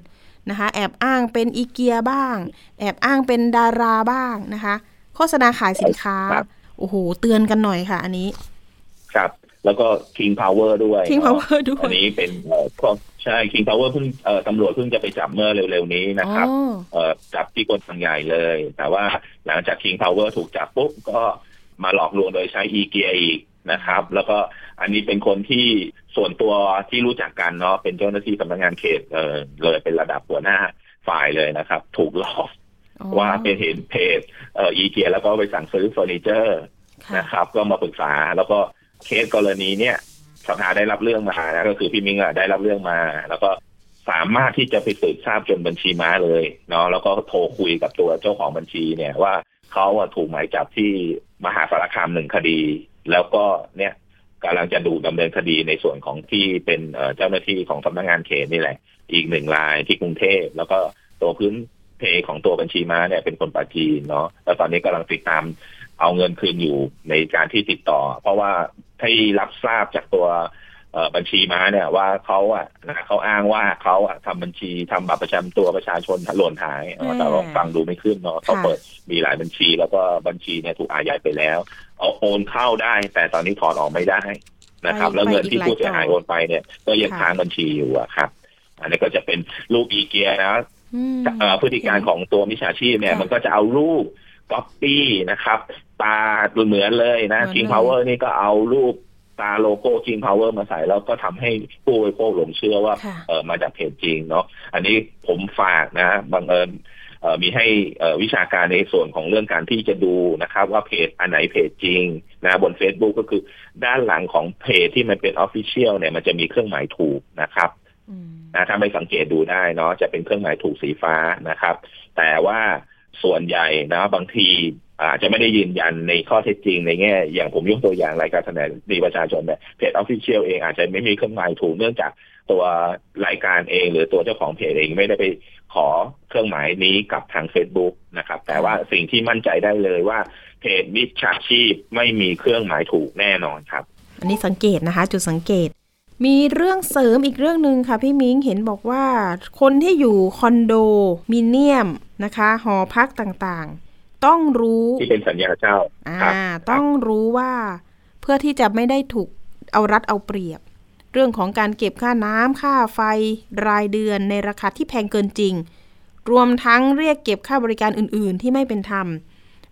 [SPEAKER 2] นะคะแอบอ้างเป็นอีเกียบ้าง แอบอ้างเป็นดาราบ้างนะคะ โฆษณาขายสินค้า
[SPEAKER 3] ครับ
[SPEAKER 2] โอ้โห เตือนกันหน่อยค่ะ อันนี้
[SPEAKER 3] ครับ แล้วก็ King Power ด้วย
[SPEAKER 2] King
[SPEAKER 3] เนาะ
[SPEAKER 2] Power ด้ว
[SPEAKER 3] อั
[SPEAKER 2] ย
[SPEAKER 3] นนี้เป็นเอ่อข้อใช่ King Power เพิ่งเอ่อตำรวจเพิ่งจะไปจับเมื่อเร็วๆนี้นะครับ
[SPEAKER 2] อ๋อ
[SPEAKER 3] เอ่อจับที่กรมทางใหญ่เลย แต่ว่าหลังจาก King Power ถูกจับปุ๊บก็มาหลอกลวงโดยใช้ e g e a r อีก นะครับ แล้วก็อันนี้เป็นคนที่ส่วนตัวที่รู้จักกันเนาะเป็นเจ้าหน้าที่สำนักงานเขตเออเลยเป็นระดับหัวหน้าฝ่ายเลยนะครับ ถูกหลอก
[SPEAKER 2] อ๋อ
[SPEAKER 3] ว่าเป็นเห็นเพจเอ่อ e g e a r แล้วก็ไปสั่งซื้อเฟอร์นิเจอร์
[SPEAKER 2] ค่ะ
[SPEAKER 3] นะครับ ก็มาปรึกษาแล้วก็เคสกรณีเนี่ยสภาได้รับเรื่องมานะก็คือพี่มิงอะได้รับเรื่องมา แล้วก็สามารถที่จะไปสืบทราบจนบัญชีม้าเลยเนาะแล้วก็โทรคุยกับตัวเจ้าของบัญชีเนี่ยว่าเขาอะถูกหมายจับที่มหาสารคามหนึ่งคดี แล้วก็เนี่ยกำลังจะดูดำเนินคดีในส่วนของที่เป็นเจ้าหน้าที่ของสำนักงานเขตนี่แหละ อีกหนึ่งรายที่กรุงเทพแล้วก็ตัวพื้นเพของตัวบัญชีม้าเนี่ยเป็นคนปาจีนเนาะแล้วตอนนี้กำลังติดตามเอาเงินคืนอยู่ในการที่ติดต่อ เพราะว่าที่รับทราบจากตัว บัญชีม้าเนี่ยว่าเขาอะนะเขาอ้างว่าเขาอะทำบัญชีทำบัตรประจำตัวประชาชนหล่นหายเออแต่ว่าฟังดูไม่ขึ้นเนาะเขาเปิดมีหลายบัญชี แล้วก็บัญชีเนี่ยถูกอายัดไปแล้วเอาโอนเข้าได้ แต่ตอนนี้ถอนออกไม่ได้นะครับ แล้วเงินที่ผู้เสียหายโอนไปเนี่ย ก็ยังค้างบัญชีอยู่อะครับ อันนี้ก็จะเป็นรูปอีเกียนะ
[SPEAKER 2] อืม
[SPEAKER 3] เอ่อพฤติการของตัวมิจฉาชีพเนี่ย
[SPEAKER 2] ค่ะ
[SPEAKER 3] มันก็จะเอารูปก๊อปปี้นะครับ ตาเหมือนเลยนะ
[SPEAKER 2] เหมือนเลย
[SPEAKER 3] King Power นี่ก็เอารูป ตาโลโก้ King Power มาใส่แล้วก็ทำให้ผู้บริโภคหลงเชื่อว่า
[SPEAKER 2] ค่ะ
[SPEAKER 3] เออมาจากเพจจริงเนาะอันนี้ผมฝากนะบังเอิญเอ่อมีให้เอ่อวิชาการในส่วนของเรื่องการที่จะดูนะครับ ว่าเพจอันไหนเพจจริงนะบน Facebook ก็คือด้านหลังของเพจที่มันเป็น Official เนี่ยมันจะมีเครื่องหมายถูกนะครับ
[SPEAKER 2] อืม
[SPEAKER 3] นะถ้าไม่สังเกตดูได้เนาะจะเป็นเครื่องหมายถูกสีฟ้านะครับ แต่ว่าส่วนใหญ่นะบางที อาจจะไม่ได้ยืนยันในข้อเท็จจริงในแง่ อย่างผมยกตัวอย่างรายการแสดงดีประชาชนเนี่ยเพจออฟฟิเชียลเองอาจจะไม่มีเครื่องหมายถูกเนื่องจากตัวรายการเองหรือตัวเจ้าของเพจเองไม่ได้ไปขอเครื่องหมายนี้กับทาง Facebook นะครับ แต่ว่าสิ่งที่มั่นใจได้เลยว่าเพจมิจฉาชีพไม่มีเครื่องหมายถูกแน่นอนครับ
[SPEAKER 2] อันนี้สังเกตนะคะ จุดสังเกต มีเรื่องเสริมอีกเรื่องหนึ่งค่ะพี่มิ้งเห็นบอกว่าคนที่อยู่คอนโดมิเนียมนะคะ หอพักต่างๆ ต้องรู้
[SPEAKER 3] ที่เป็นสัญญาเช่า
[SPEAKER 2] อ่า
[SPEAKER 3] ครับ
[SPEAKER 2] ต้องรู้ว่าเพื่อที่จะไม่ได้ถูกเอารัดเอาเปรียบ เรื่องของการเก็บค่าน้ำค่าไฟรายเดือนในราคาที่แพงเกินจริง รวมทั้งเรียกเก็บค่าบริการอื่น ๆ ที่ไม่เป็นธรรม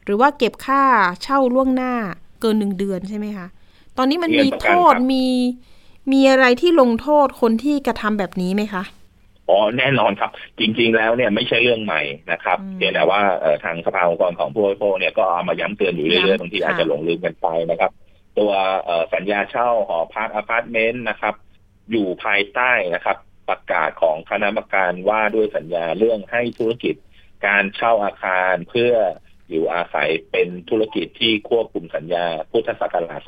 [SPEAKER 2] หรือว่าเก็บค่าเช่าล่วงหน้าเกินหนึ่งเดือนใช่ไหมคะ ตอนนี้มันมีโทษมีมีอะไรที่ลงโทษคนที่กระทำแบบนี้ไหมคะ
[SPEAKER 3] อ๋อแน่นอนครับ จริง ๆ แล้วเนี่ยไม่ใช่เรื่องใหม่นะครับ
[SPEAKER 2] อืม
[SPEAKER 3] เพียงแต่ว่าเอ่อทางสภาองค์กรของผู้บริโภคเนี่ยก็เอามาย้ำเตือนอยู่เรื่อย
[SPEAKER 2] ย้ำ
[SPEAKER 3] ๆบางที
[SPEAKER 2] ค่ะ
[SPEAKER 3] อาจจะหลงลืมกันไปนะครับ ตัวเอ่อสัญญาเช่าหอพักอพาร์ตเมนต์นะครับ อยู่ภายใต้นะครับ ประกาศของคณะกรรมการว่าด้วยสัญญาเรื่องให้ธุรกิจ การเช่าอาคารเพื่อ อยู่อาศัยเป็นธุรกิจที่ควบคุมสัญญาพุทธศักราช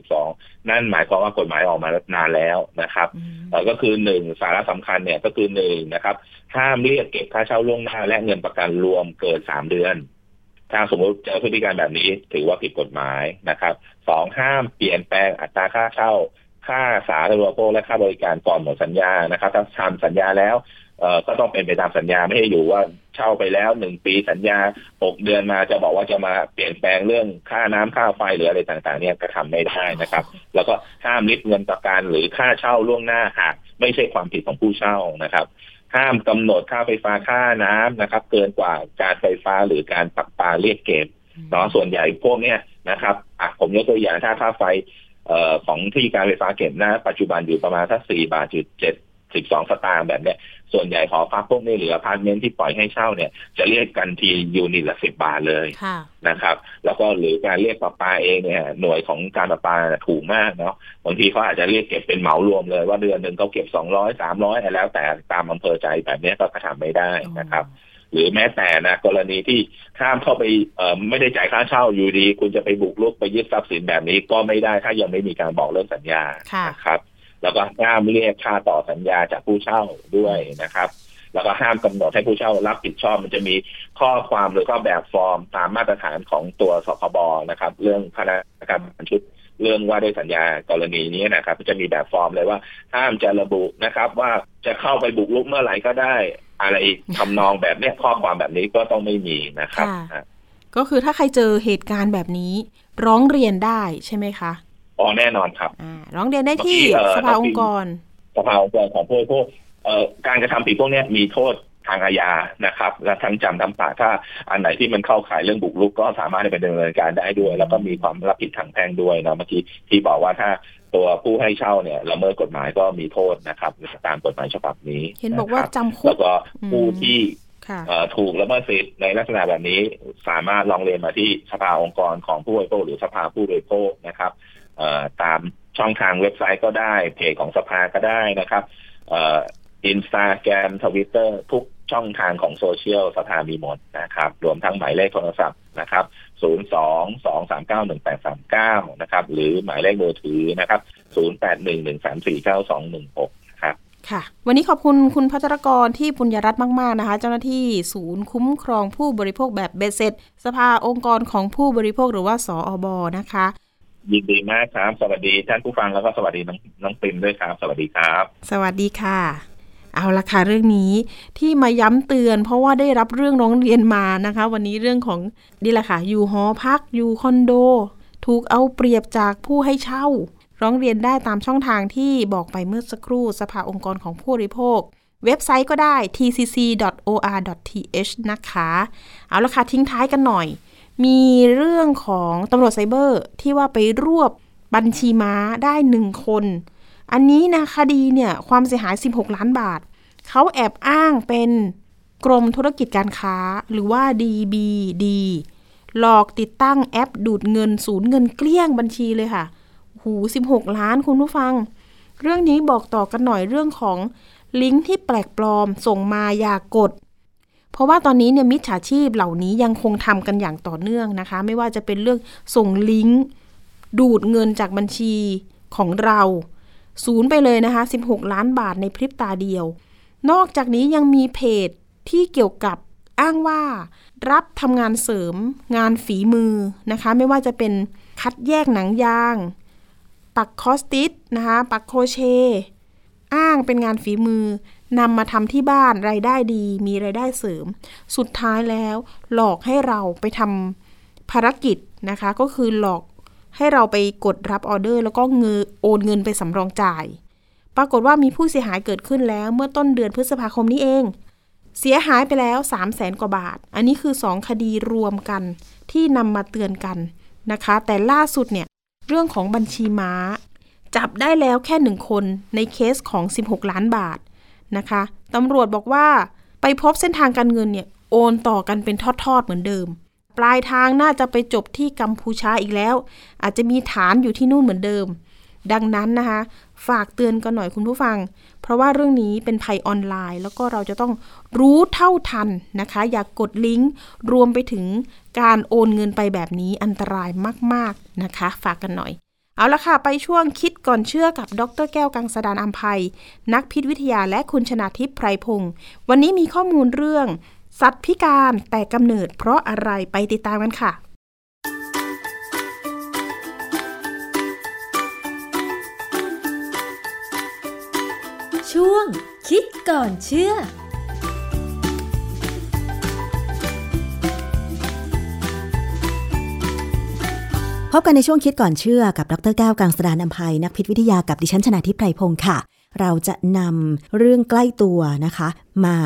[SPEAKER 3] 2562 นั่นหมายความว่ากฎหมายออกมานานแล้วนะครับ
[SPEAKER 2] อืม
[SPEAKER 3] เอ่อก็คือหนึ่งสาระสำคัญเนี่ยก็คือหนึ่งนะครับ ห้ามเรียกเก็บค่าเช่าล่วงหน้า และเงินประกันรวมเกินสามเดือนถ้าสมมติเจอพฤติการแบบนี้ถือว่าผิดกฎหมายนะครับสองห้ามเปลี่ยนแปลงอัตราค่าเช่า ค่าสาธารณูปโภคและค่าบริการก่อนหมดสัญญานะครับ ถ้าทำสัญญาแล้วเอ่อ ก็ต้องเป็นไปตามสัญญาไม่ให้อยู่ว่าเช่าไปแล้วหนึ่งปีสัญญาหกเดือนมาจะบอกว่าจะมาเปลี่ยนแปลงเรื่องค่าน้ำค่าไฟหรืออะไรต่างๆ เนี่ยก็ทำไม่ได้นะครับ แล้วก็ห้ามริบเงินประกันหรือค่าเช่าล่วงหน้าหากไม่ใช่ความผิดของผู้เช่านะครับ ห้ามกำหนดค่าไฟฟ้าค่าน้ำนะครับ เกินกว่าการไฟฟ้าหรือการประปาเรียกเก็บเนาะส่วนใหญ่พวกเนี้ยนะครับอะผมยกตัวอย่างถ้าค่าไฟเอ่อของที่การไฟฟ้าเก็บนะปัจจุบันอยู่ประมาณสักสี่บาทจุดเจ็ด สิบสองสตางค์แบบเนี้ยส่วนใหญ่หอพักพวกนี้หรืออพาร์ตเมนต์ที่ปล่อยให้เช่าเนี่ย จะเรียกกันที unit ละสิบบาทเลย
[SPEAKER 2] ค่ะ
[SPEAKER 3] นะครับ แล้วก็หรือการเรียกประปาเองเนี่ยหน่วยของการประปาน่ะถูกมากเนาะบางทีเขาอาจจะเรียกเก็บเป็นเหมารวมเลย ว่าเดือนหนึ่งเขาเก็บสองร้อยสามร้อยแล้วแต่ตามอำเภอใจแบบเนี้ยก็กระทำไม่ได้นะครับหรือแม้แต่นะกรณีที่ห้ามเข้าไปเอ่อไม่ได้จ่ายค่าเช่าอยู่ดี คุณจะไปบุกรุกไปยึดทรัพย์สินแบบนี้ก็ไม่ได้ถ้ายังไม่มีการบอกเลิกสัญญา
[SPEAKER 2] ค่ะ
[SPEAKER 3] นะครับ แล้วก็ห้ามเรียกค่าต่อสัญญาจากผู้เช่าด้วยนะครับ แล้วก็ห้ามกำหนดให้ผู้เช่ารับผิดชอบ มันจะมีข้อความหรือก็แบบฟอร์มตามมาตรฐานของตัวสคบนะครับ เรื่องคณะกรรมการชุดเรื่องว่าด้วยสัญญากรณีนี้นะครับจะมีแบบฟอร์มเลยว่า ห้ามจะระบุนะครับ ว่าจะเข้าไปบุกรุกเมื่อไหร่ก็ได้ อะไรทำนองแบบนี้ข้อความแบบนี้ก็ต้องไม่มีนะครับ
[SPEAKER 2] ก็คือถ้าใครเจอเหตุการณ์แบบนี้ ร้องเรียนได้ใช่ไหมคะ
[SPEAKER 3] อ๋อแน่นอนครับ
[SPEAKER 2] อ่าร้องเรียนได้ที่
[SPEAKER 3] บางทีเอ่อ
[SPEAKER 2] สภาองค์กร
[SPEAKER 3] สภาองค์กรของผู้บริโภคเอ่อการกระทำผิดพวกเนี้ยมีโทษทางอาญานะครับ และทั้งจำทั้งปรับถ้าอันไหนที่มันเข้าข่ายเรื่องบุกรุกก็สามารถไปดำเนินการได้ด้วย แล้วก็มีความรับผิดทางแพ่งด้วยนะเมื่อกี้ที่บอกว่าถ้าตัวผู้ให้เช่าเนี่ยละเมิดกฎหมายก็มีโทษนะครับตามกฎหมายฉบับนี้
[SPEAKER 2] เห็นบอกว่าะ
[SPEAKER 3] ครับ
[SPEAKER 2] จำคุก
[SPEAKER 3] แล้วก็ผู้ที่
[SPEAKER 2] ค่ะ
[SPEAKER 3] เอ่อถูกละเมิดสิทธิ์ในลักษณะแบบนี้สามารถลองเรียนมาที่สภาองค์กรของผู้บริโภคหรือสภาผู้บริโภคนะครับเอ่อ ตามช่องทางเว็บไซต์ก็ได้เพจของสภาก็ได้นะครับอินสตาแกรมทวิตเตอร์ทุกช่องทางของโซเชียลสภามีหมดนะครับ รวมทั้งหมายเลขโทรศัพท์นะครับ 0 2 2 3 9 1 8 3 9 นะครับ หรือหมายเลขมือถือนะครับ 0 8 1 1 3 4 9 2 1 6 ครับ
[SPEAKER 2] ค่ะ วันนี้ขอบคุณคุณพัชรกรที่ปุญญรัตน์มาก ๆ นะคะ เจ้าหน้าที่ศูนย์คุ้มครองผู้บริโภคแบบเบสเซ็ตสภาองค์กรของผู้บริโภคหรือว่าสออบนะคะ
[SPEAKER 3] ยินดีมากครับ สวัสดีท่านผู้ฟังแล้วก็สวัสดีน้องน้องปิมด้วยครับ สวัสดีครับ
[SPEAKER 2] สวัสดีค่ะ เอาละค่ะเรื่องนี้ที่มาย้ำเตือน เพราะว่าได้รับเรื่องร้องเรียนมานะคะ วันนี้เรื่องของนี่แหละค่ะอยู่หอพักอยู่คอนโด ถูกเอาเปรียบจากผู้ให้เช่า ร้องเรียนได้ตามช่องทางที่บอกไปเมื่อสักครู่สภาองค์กรของผู้บริโภคเว็บไซต์ก็ได้ tcc.or.th นะคะ เอาละค่ะทิ้งท้ายกันหน่อย มีเรื่องของตำรวจไซเบอร์ที่ว่าไปรวบบัญชีม้าได้หนึ่งคน อันนี้นะคดีเนี่ยความเสียหาย 16 ล้านบาท เขาแอบอ้างเป็นกรมธุรกิจการค้าหรือว่า DBD หลอกติดตั้งแอปดูดเงินศูนย์เงินเกลี้ยงบัญชีเลยค่ะ หู 16 ล้านคุณผู้ฟัง เรื่องนี้บอกต่อกันหน่อยเรื่องของลิงก์ที่แปลกปลอมส่งมาอย่ากด เพราะว่าตอนนี้เนี่ยมิจฉาชีพเหล่านี้ยังคงทำกันอย่างต่อเนื่องนะคะ ไม่ว่าจะเป็นเรื่องส่งลิงก์ ดูดเงินจากบัญชีของเราศูนย์ไปเลยนะคะ 16 ล้านบาทในพริบตาเดียว นอกจากนี้ยังมีเพจที่เกี่ยวกับอ้างว่า รับทำงานเสริม งานฝีมือนะคะ ไม่ว่าจะเป็นคัดแยกหนังยาง ปักคอสติสนะคะ ปักโครเช อ้างเป็นงานฝีมือ นำมาทำที่บ้านรายได้ดี มีรายได้เสริม สุดท้ายแล้ว หลอกให้เราไปทำภารกิจนะคะ ก็คือหลอกให้เราไปกดรับออเดอร์ แล้วก็เงินโอนเงินไปสำรองจ่าย ปรากฏว่ามีผู้เสียหายเกิดขึ้นแล้ว เมื่อต้นเดือนพฤษภาคมนี้เอง เสียหายไปแล้ว 3 0 0แสนกว่าบาท อันนี้คือ 2 คดีรวมกันที่นำมาเตือนกันนะคะ แต่ล่าสุดเนี่ยเรื่องของบัญชีม้า จับได้แล้วแค่หนึ่งคนในเคสของ 16 ล้านบาท นะคะตำรวจบอกว่าไปพบเส้นทางการเงินเนี่ยโอนต่อกันเป็นทอดๆเหมือนเดิม ปลายทางน่าจะไปจบที่กัมพูชาอีกแล้ว อาจจะมีฐานอยู่ที่นู่นเหมือนเดิม ดังนั้นนะคะ ฝากเตือนกันหน่อยคุณผู้ฟัง เพราะว่าเรื่องนี้เป็นภัยออนไลน์ แล้วก็เราจะต้องรู้เท่าทันนะคะ อย่ากกดลิงก์รวมไปถึงการโอนเงินไปแบบนี้อันตรายมาก ๆนะคะ ฝากกันหน่อย เอาละค่ะ ไปช่วงคิดก่อนเชื่อกับดรแก้วกังสดานอัมภัย นักพิษวิทยาและคุณชนาทิพย์ไพรพงศ์วันนี้มีข้อมูลเรื่อง สัตว์พิการแต่กำเนิดเพราะอะไรไปติดตามกันค่ะ
[SPEAKER 5] ช่วงคิดก่อนเชื่อ
[SPEAKER 6] พบกันในช่วงคิดก่อนเชื่อกับดรแก้วกังสดานอัมภัยนักพิษวิทยากับดิฉันชนาทิพไพรพงศ์ค่ะ เราจะนำเรื่องใกล้ตัวนะคะ มา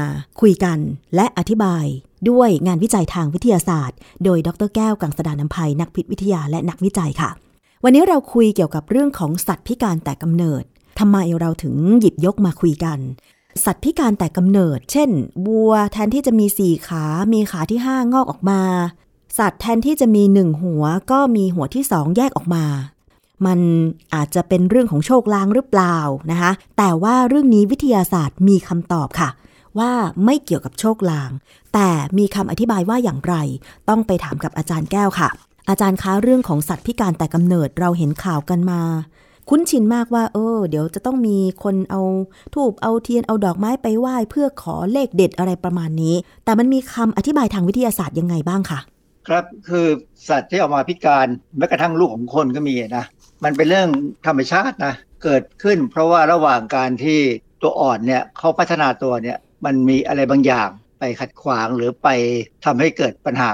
[SPEAKER 6] คุยกันและอธิบายด้วยงานวิจัยทางวิทยาศาสตร์ โดยดรแก้วกังสดานอัมภัยนักพิษวิทยาและนักวิจัยค่ะ วันนี้เราคุยเกี่ยวกับเรื่องของสัตว์พิการแต่กำเนิดทำไมเราถึงหยิบยกมาคุยกันสัตว์พิการแต่กำเนิด เช่นวัวแทนที่จะมีสี่ขา มีขาที่ห้างอกออกมา สัตว์แทนที่จะมีหนึ่งหัวก็มีหัวที่สองแยกออกมา มันอาจจะเป็นเรื่องของโชคลางหรือเปล่านะคะ แต่ว่าเรื่องนี้วิทยาศาสตร์มีคำตอบค่ะ ว่าไม่เกี่ยวกับโชคลาง แต่มีคำอธิบายว่าอย่างไร ต้องไปถามกับอาจารย์แก้วค่ะ อาจารย์คะเรื่องของสัตว์พิการแต่กำเนิดเราเห็นข่าวกันมาคุ้นชินมากว่า เออ เดี๋ยวจะต้องมีคนเอาทูบเอาเทียนเอาดอกไม้ไปไหว้เพื่อขอเลขเด็ดอะไรประมาณนี้ แต่มันมีคำอธิบายทางวิทยาศาสตร์ยังไงบ้างคะ
[SPEAKER 7] ครับคือสัตว์ที่ออกมาพิการแม้กระทั่งลูกของคนก็มีนะมันเป็นเรื่องธรรมชาตินะเกิดขึ้น เพราะว่าระหว่างการที่ตัวอ่อนเนี่ยเขาพัฒนาตัวเนี่ยมันมีอะไรบางอย่างไปขัดขวางหรือไปทำให้เกิดปัญหา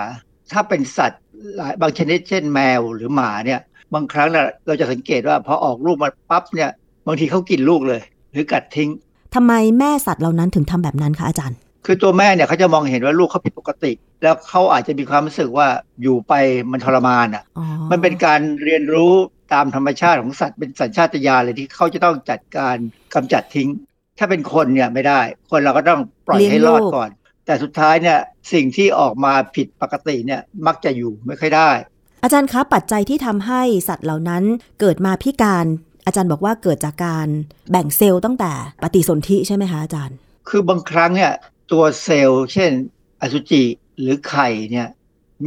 [SPEAKER 7] ถ้าเป็นสัตว์หลายบางชนิดเช่นแมวหรือหมาเนี่ยบางครั้งเราจะสังเกตว่าพอออกลูกมาปั๊บเนี่ยบางทีเขากินลูกเลย หรือกัดทิ้ง
[SPEAKER 6] ทำไมแม่สัตว์เหล่านั้นถึงทำแบบนั้นคะอาจารย์
[SPEAKER 7] คือตัวแม่เนี่ยเขาจะมองเห็นว่าลูกเขาผิดปกติ แล้วเขาอาจจะมีความรู้สึกว่าอยู่ไปมันทรมานอะ
[SPEAKER 6] อ๋อ
[SPEAKER 7] มันเป็นการเรียนรู้ตามธรรมชาติของสัตว์เป็นสัญชาตญาณเลยที่เขาจะต้องจัดการกำจัดทิ้ง ถ้าเป็นคนเนี่ยไม่ได้ คนเราก็ต้องปล่อยให้รอดก่อน แต่สุดท้ายเนี่ยสิ่งที่ออกมาผิดปกติเนี่ยมักจะอยู่ไม่ค่อยได้
[SPEAKER 6] อาจารย์คะปัจจัยที่ทำให้สัตว์เหล่านั้นเกิดมาพิการ อาจารย์บอกว่าเกิดจากการแบ่งเซลล์ตั้งแต่ปฏิสนธิใช่ไหมคะอาจารย์
[SPEAKER 7] คือบางครั้งเนี่ย ตัวเซลล์ เช่น อสุจิหรือไข่เนี่ย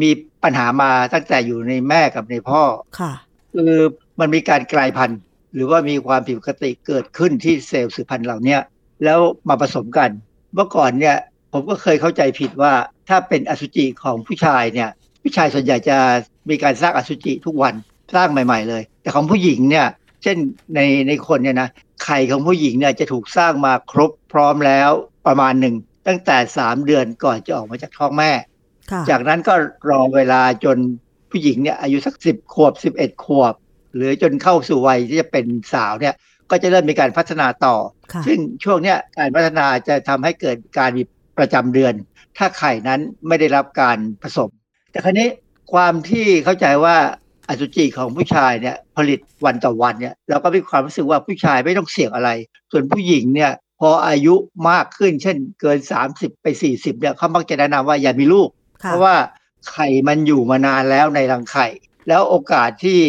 [SPEAKER 7] มีปัญหามาตั้งแต่อยู่ในแม่กับในพ่อ
[SPEAKER 6] ค่ะ
[SPEAKER 7] คือมันมีการกลายพันธุ์ หรือว่ามีความผิดปกติเกิดขึ้นที่เซลล์สืบพันธุ์เหล่าเนี้ยแล้วมาผสมกัน เมื่อก่อนเนี่ยผมก็เคยเข้าใจผิดว่าถ้าเป็นอสุจิของผู้ชายเนี่ย ผู้ชายส่วนใหญ่จะมีการสร้างอสุจิทุกวันสร้างใหม่ ๆ เลย แต่ของผู้หญิงเนี่ยเช่นในในคนเนี่ยนะไข่ของผู้หญิงเนี่ยจะถูกสร้างมาครบพร้อมแล้วประมาณหนึ่ง ตั้งแต่3เดือนก่อนจะออกมาจากท้องแม่
[SPEAKER 6] ค่ะ
[SPEAKER 7] จากนั้นก็รอเวลาจนผู้หญิงเนี่ยอายุสักสิบขวบสิบเอ็ดขวบ หรือจนเข้าสู่วัยที่จะเป็นสาวเนี่ยก็จะเริ่มมีการพัฒนาต่อ
[SPEAKER 6] ค่ะ
[SPEAKER 7] ซึ่งช่วงเนี้ยการพัฒนาจะทำให้เกิดการมีประจำเดือน ถ้าไข่นั้นไม่ได้รับการผสม แต่ครั้นี้ความที่เข้าใจว่าอสุจิของผู้ชายเนี่ยผลิตวันต่อวันเนี่ยเราก็มีความรู้สึกว่าผู้ชายไม่ต้องเสี่ยงอะไร ส่วนผู้หญิงเนี่ยพออายุมากขึ้น เช่นเกิน 30 ไป 40เนี่ยเขามักจะแนะนำว่าอย่ามีลูก
[SPEAKER 6] ค่ะ
[SPEAKER 7] เพราะว่าไข่มันอยู่มานานแล้วในรังไข่ แล้วโอกาสที่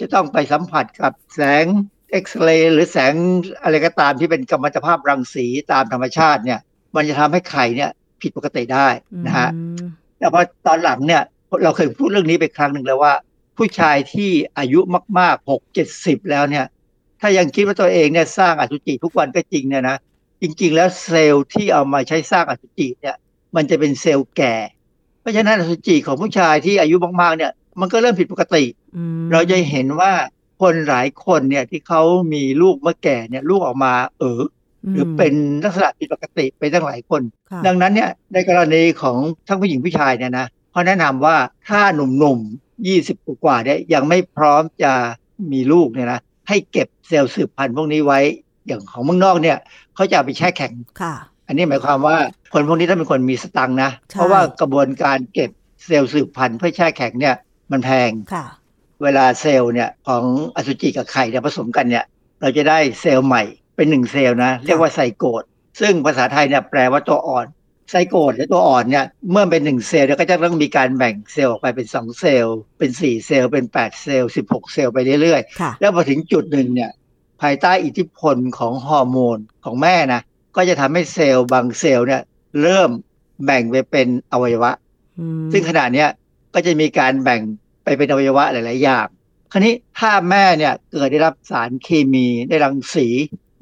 [SPEAKER 7] จะต้องไปสัมผัสกับแสงเอ็กซเรย์หรือแสงอะไรก็ตามที่เป็นกัมมันตภาพรังสีตามธรรมชาติเนี่ย มันจะทำให้ไข่เนี่ยผิดปกติได้นะฮะ
[SPEAKER 6] อืม
[SPEAKER 7] แต่พอตอนหลังเนี่ยเราเคยพูดเรื่องนี้ไปครั้งหนึ่งแล้วว่า ผู้ชายที่อายุมากๆหกเจ็ดสิบแล้วเนี่ย ถ้ายังคิดว่าตัวเองเนี่ยสร้างอสุจิทุกวันก็จริงเนี่ยนะ จริงๆ แล้วเซลล์ที่เอามาใช้สร้างอสุจิเนี่ยมันจะเป็นเซลล์แก่ เพราะฉะนั้นอสุจิของผู้ชายที่อายุมากๆเนี่ย มันก็เริ่มผิดปกติ
[SPEAKER 6] อืม
[SPEAKER 7] เราจะเห็นว่าคนหลายคนเนี่ยที่เขามีลูกเมื่อแก่เนี่ยลูกออกมาเออหรือเป็นลักษณะผิดปกติไปตั้งหลายคน
[SPEAKER 6] ค่ะ
[SPEAKER 7] ดังนั้นเนี่ยในกรณีของทั้งผู้หญิงผู้ชายเนี่ยนะเขาแนะนำว่าถ้าหนุ่มๆยี่สิบกว่าๆเนี่ยยังไม่พร้อมจะมีลูกเนี่ยนะให้เก็บเซลล์สืบพันธุ์พวกนี้ไว้อย่างของเมืองนอกเนี่ย เขาจะเอาไปแช่แข็ง
[SPEAKER 6] ค่ะ
[SPEAKER 7] อันนี้หมายความว่าคนพวกนี้ถ้าเป็นคนมีสตังค์นะ
[SPEAKER 6] ใช่
[SPEAKER 7] เพราะว่ากระบวนการเก็บเซลล์สืบพันธุ์เพื่อแช่แข็งเนี่ยมันแพง
[SPEAKER 6] ค่ะ
[SPEAKER 7] เวลาเซลล์เนี่ยของอสุจิกับไข่เนี่ยผสมกันเนี่ยเราจะได้เซลล์ใหม่เป็นหนึ่งเซลล์นะ เรียกว่าไซโกตซึ่งภาษาไทยเนี่ยแปลว่าตัวอ่อนไซโกตหรือตัวอ่อนเนี่ยเมื่อเป็นหนึ่งเซลล์เนี่ยก็จะต้องมีการแบ่งเซลล์ออกไปเป็นสองเซลล์เป็นสี่เซลล์เป็นแปดเซลล์สิบหกเซลล์ไปเรื่อย
[SPEAKER 6] ค่ะ
[SPEAKER 7] ๆแล้วพอถึงจุดหนึ่งเนี่ย ภายใต้อิทธิพลของฮอร์โมนของแม่นะ ก็จะทำให้เซลล์บางเซลล์เนี่ย เริ่มแบ่งไปเป็นอวัยวะ
[SPEAKER 6] อืม
[SPEAKER 7] ซึ่งขณะเนี้ยก็จะมีการแบ่งไปเป็นอวัยวะหลาย ๆ อย่างคราวนี้ถ้าแม่เนี่ยเกิดได้รับสารเคมีได้รังสี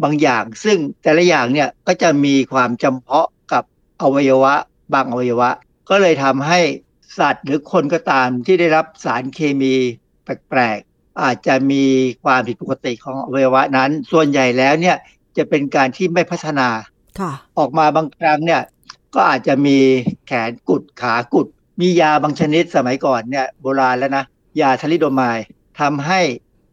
[SPEAKER 7] บางอย่าง ซึ่งแต่ละอย่างเนี่ยก็จะมีความจำเพาะกับอวัยวะ บางอวัยวะ ก็เลยทำให้สัตว์หรือคนก็ตามที่ได้รับสารเคมีแปลกๆ อาจจะมีความผิดปกติของอวัยวะนั้น ส่วนใหญ่แล้วเนี่ยจะเป็นการที่ไม่พัฒนา
[SPEAKER 6] ค่ะ
[SPEAKER 7] ออกมาบางครั้งเนี่ยก็อาจจะมีแขนกุดขากุด มียาบางชนิดสมัยก่อนเนี่ยโบราณแล้วนะ ยาทลิโดไมด์ทำให้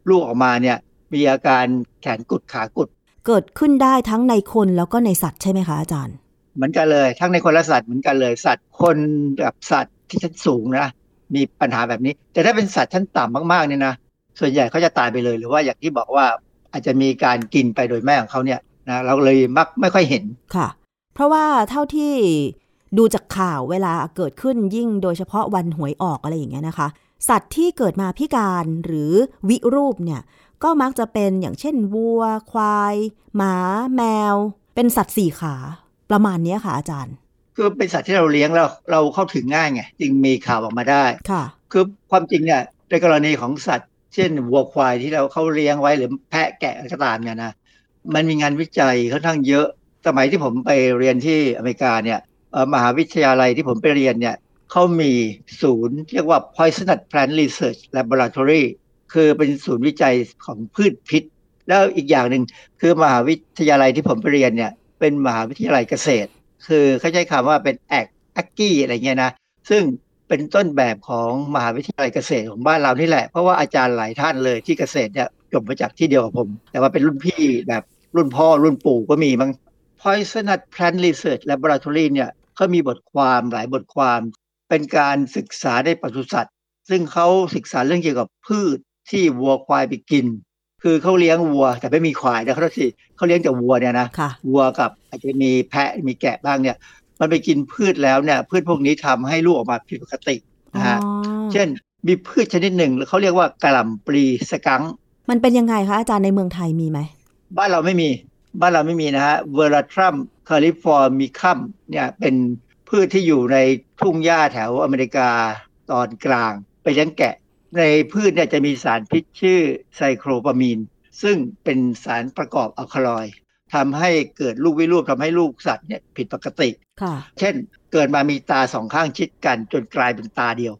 [SPEAKER 7] ลูกออกมาเนี่ยมีอาการแขนกุดขากุด
[SPEAKER 6] เกิดขึ้นได้ทั้งในคนแล้วก็ในสัตว์ใช่ไหมคะอาจารย์
[SPEAKER 7] เหมือนกันเลย ทั้งในคนและสัตว์เหมือนกันเลยสัตว์คนกับสัตว์ที่ชั้นสูงนะมีปัญหาแบบนี้ แต่ถ้าเป็นสัตว์ชั้นต่ำมากๆเนี่ยนะ ส่วนใหญ่เขาจะตายไปเลยหรือว่าอย่างที่บอกว่าอาจจะมีการกินไปโดยแม่ของเขาเนี่ยนะเราเลยมักไม่ค่อยเห็น
[SPEAKER 6] ค่ะ เพราะว่าเท่าที่ดูจากข่าวเวลาเกิดขึ้นยิ่งโดยเฉพาะวันหวยออกอะไรอย่างเงี้ยนะคะ สัตว์ที่เกิดมาพิการหรือวิรูปเนี่ยก็มักจะเป็นอย่างเช่นวัว ควาย หมา แมว เป็นสัตว์สี่ขา ประมาณเนี้ยค่ะอาจารย์
[SPEAKER 7] คือเป็นสัตว์ที่เราเลี้ยงแล้วเราเข้าถึงง่ายไงจึงมีข่าวออกมาได้
[SPEAKER 6] ค่ะ
[SPEAKER 7] คือความจริงเนี่ยในกรณีของสัตว์ เช่นวัวควายที่เราเขาเลี้ยงไว้หรือแพะแกะอะไรก็ตามเนี่ยนะมันมีงานวิจัยค่อนข้างเยอะ สมัยที่ผมไปเรียนที่อเมริกาเนี่ยมหาวิทยาลัยที่ผมไปเรียนเนี่ยเขามีศูนย์เรียกว่า Poisonous Plant Research Laboratory คือเป็นศูนย์วิจัยของพืชพิษ แล้วอีกอย่างหนึ่งคือมหาวิทยาลัยที่ผมไปเรียนเนี่ยเป็นมหาวิทยาลัยเกษตร คือเขาใช้คำว่าเป็นแอกแอกกี้อะไรเงี้ยนะ ซึ่ง เป็นต้นแบบของมหาวิทยาลัยเกษตรของบ้านเรานี่แหละ เพราะว่าอาจารย์หลายท่านเลยที่เกษตรเนี่ยจบมาจากที่เดียวกับผม แต่ว่าเป็นรุ่นพี่แบบรุ่นพ่อรุ่นปู่ก็มีมั้ง Poisonous Plant Research Laboratory เนี่ยเขามีบทความหลายบทความ เป็นการศึกษาในปศุสัตว์ ซึ่งเขาศึกษาเรื่องเกี่ยวกับพืชที่วัวควายไปกิน คือเขาเลี้ยงวัวแต่ไม่มีควายนะเขาทีเขาเลี้ยงแต่วัวเนี่ยนะ
[SPEAKER 6] ค่ะ
[SPEAKER 7] วัวกับอาจจะมีแพะมีแกะบ้างเนี่ย มันไปกินพืชแล้วเนี่ยพืชพวกนี้ทำให้ลูกออกมาผิดปกติ
[SPEAKER 6] อ๋อ
[SPEAKER 7] นะฮะเช่นมีพืชชนิดหนึ่งเขาเรียกว่ากะหล่ำปลี skunk
[SPEAKER 6] มันเป็นยังไงคะอาจารย์ในเมืองไทยมีไหม
[SPEAKER 7] บ้านเราไม่มี บ้านเราไม่มีนะฮะ Veratrum californicum เนี่ยเป็นพืชที่อยู่ในทุ่งหญ้าแถวอเมริกาตอนกลาง ไปเลี้ยงแกะ ในพืชเนี่ยจะมีสารพิษชื่อไซโครปามีน ซึ่งเป็นสารประกอบอัลคาลอยด์ทำให้เกิดลูกวิรูปทำให้ลูกสัตว์เนี่ยผิดปกติ
[SPEAKER 6] ค่ะ
[SPEAKER 7] เช่นเกิดมามีตาสองข้างชิดกันจนกลายเป็นตาเดียว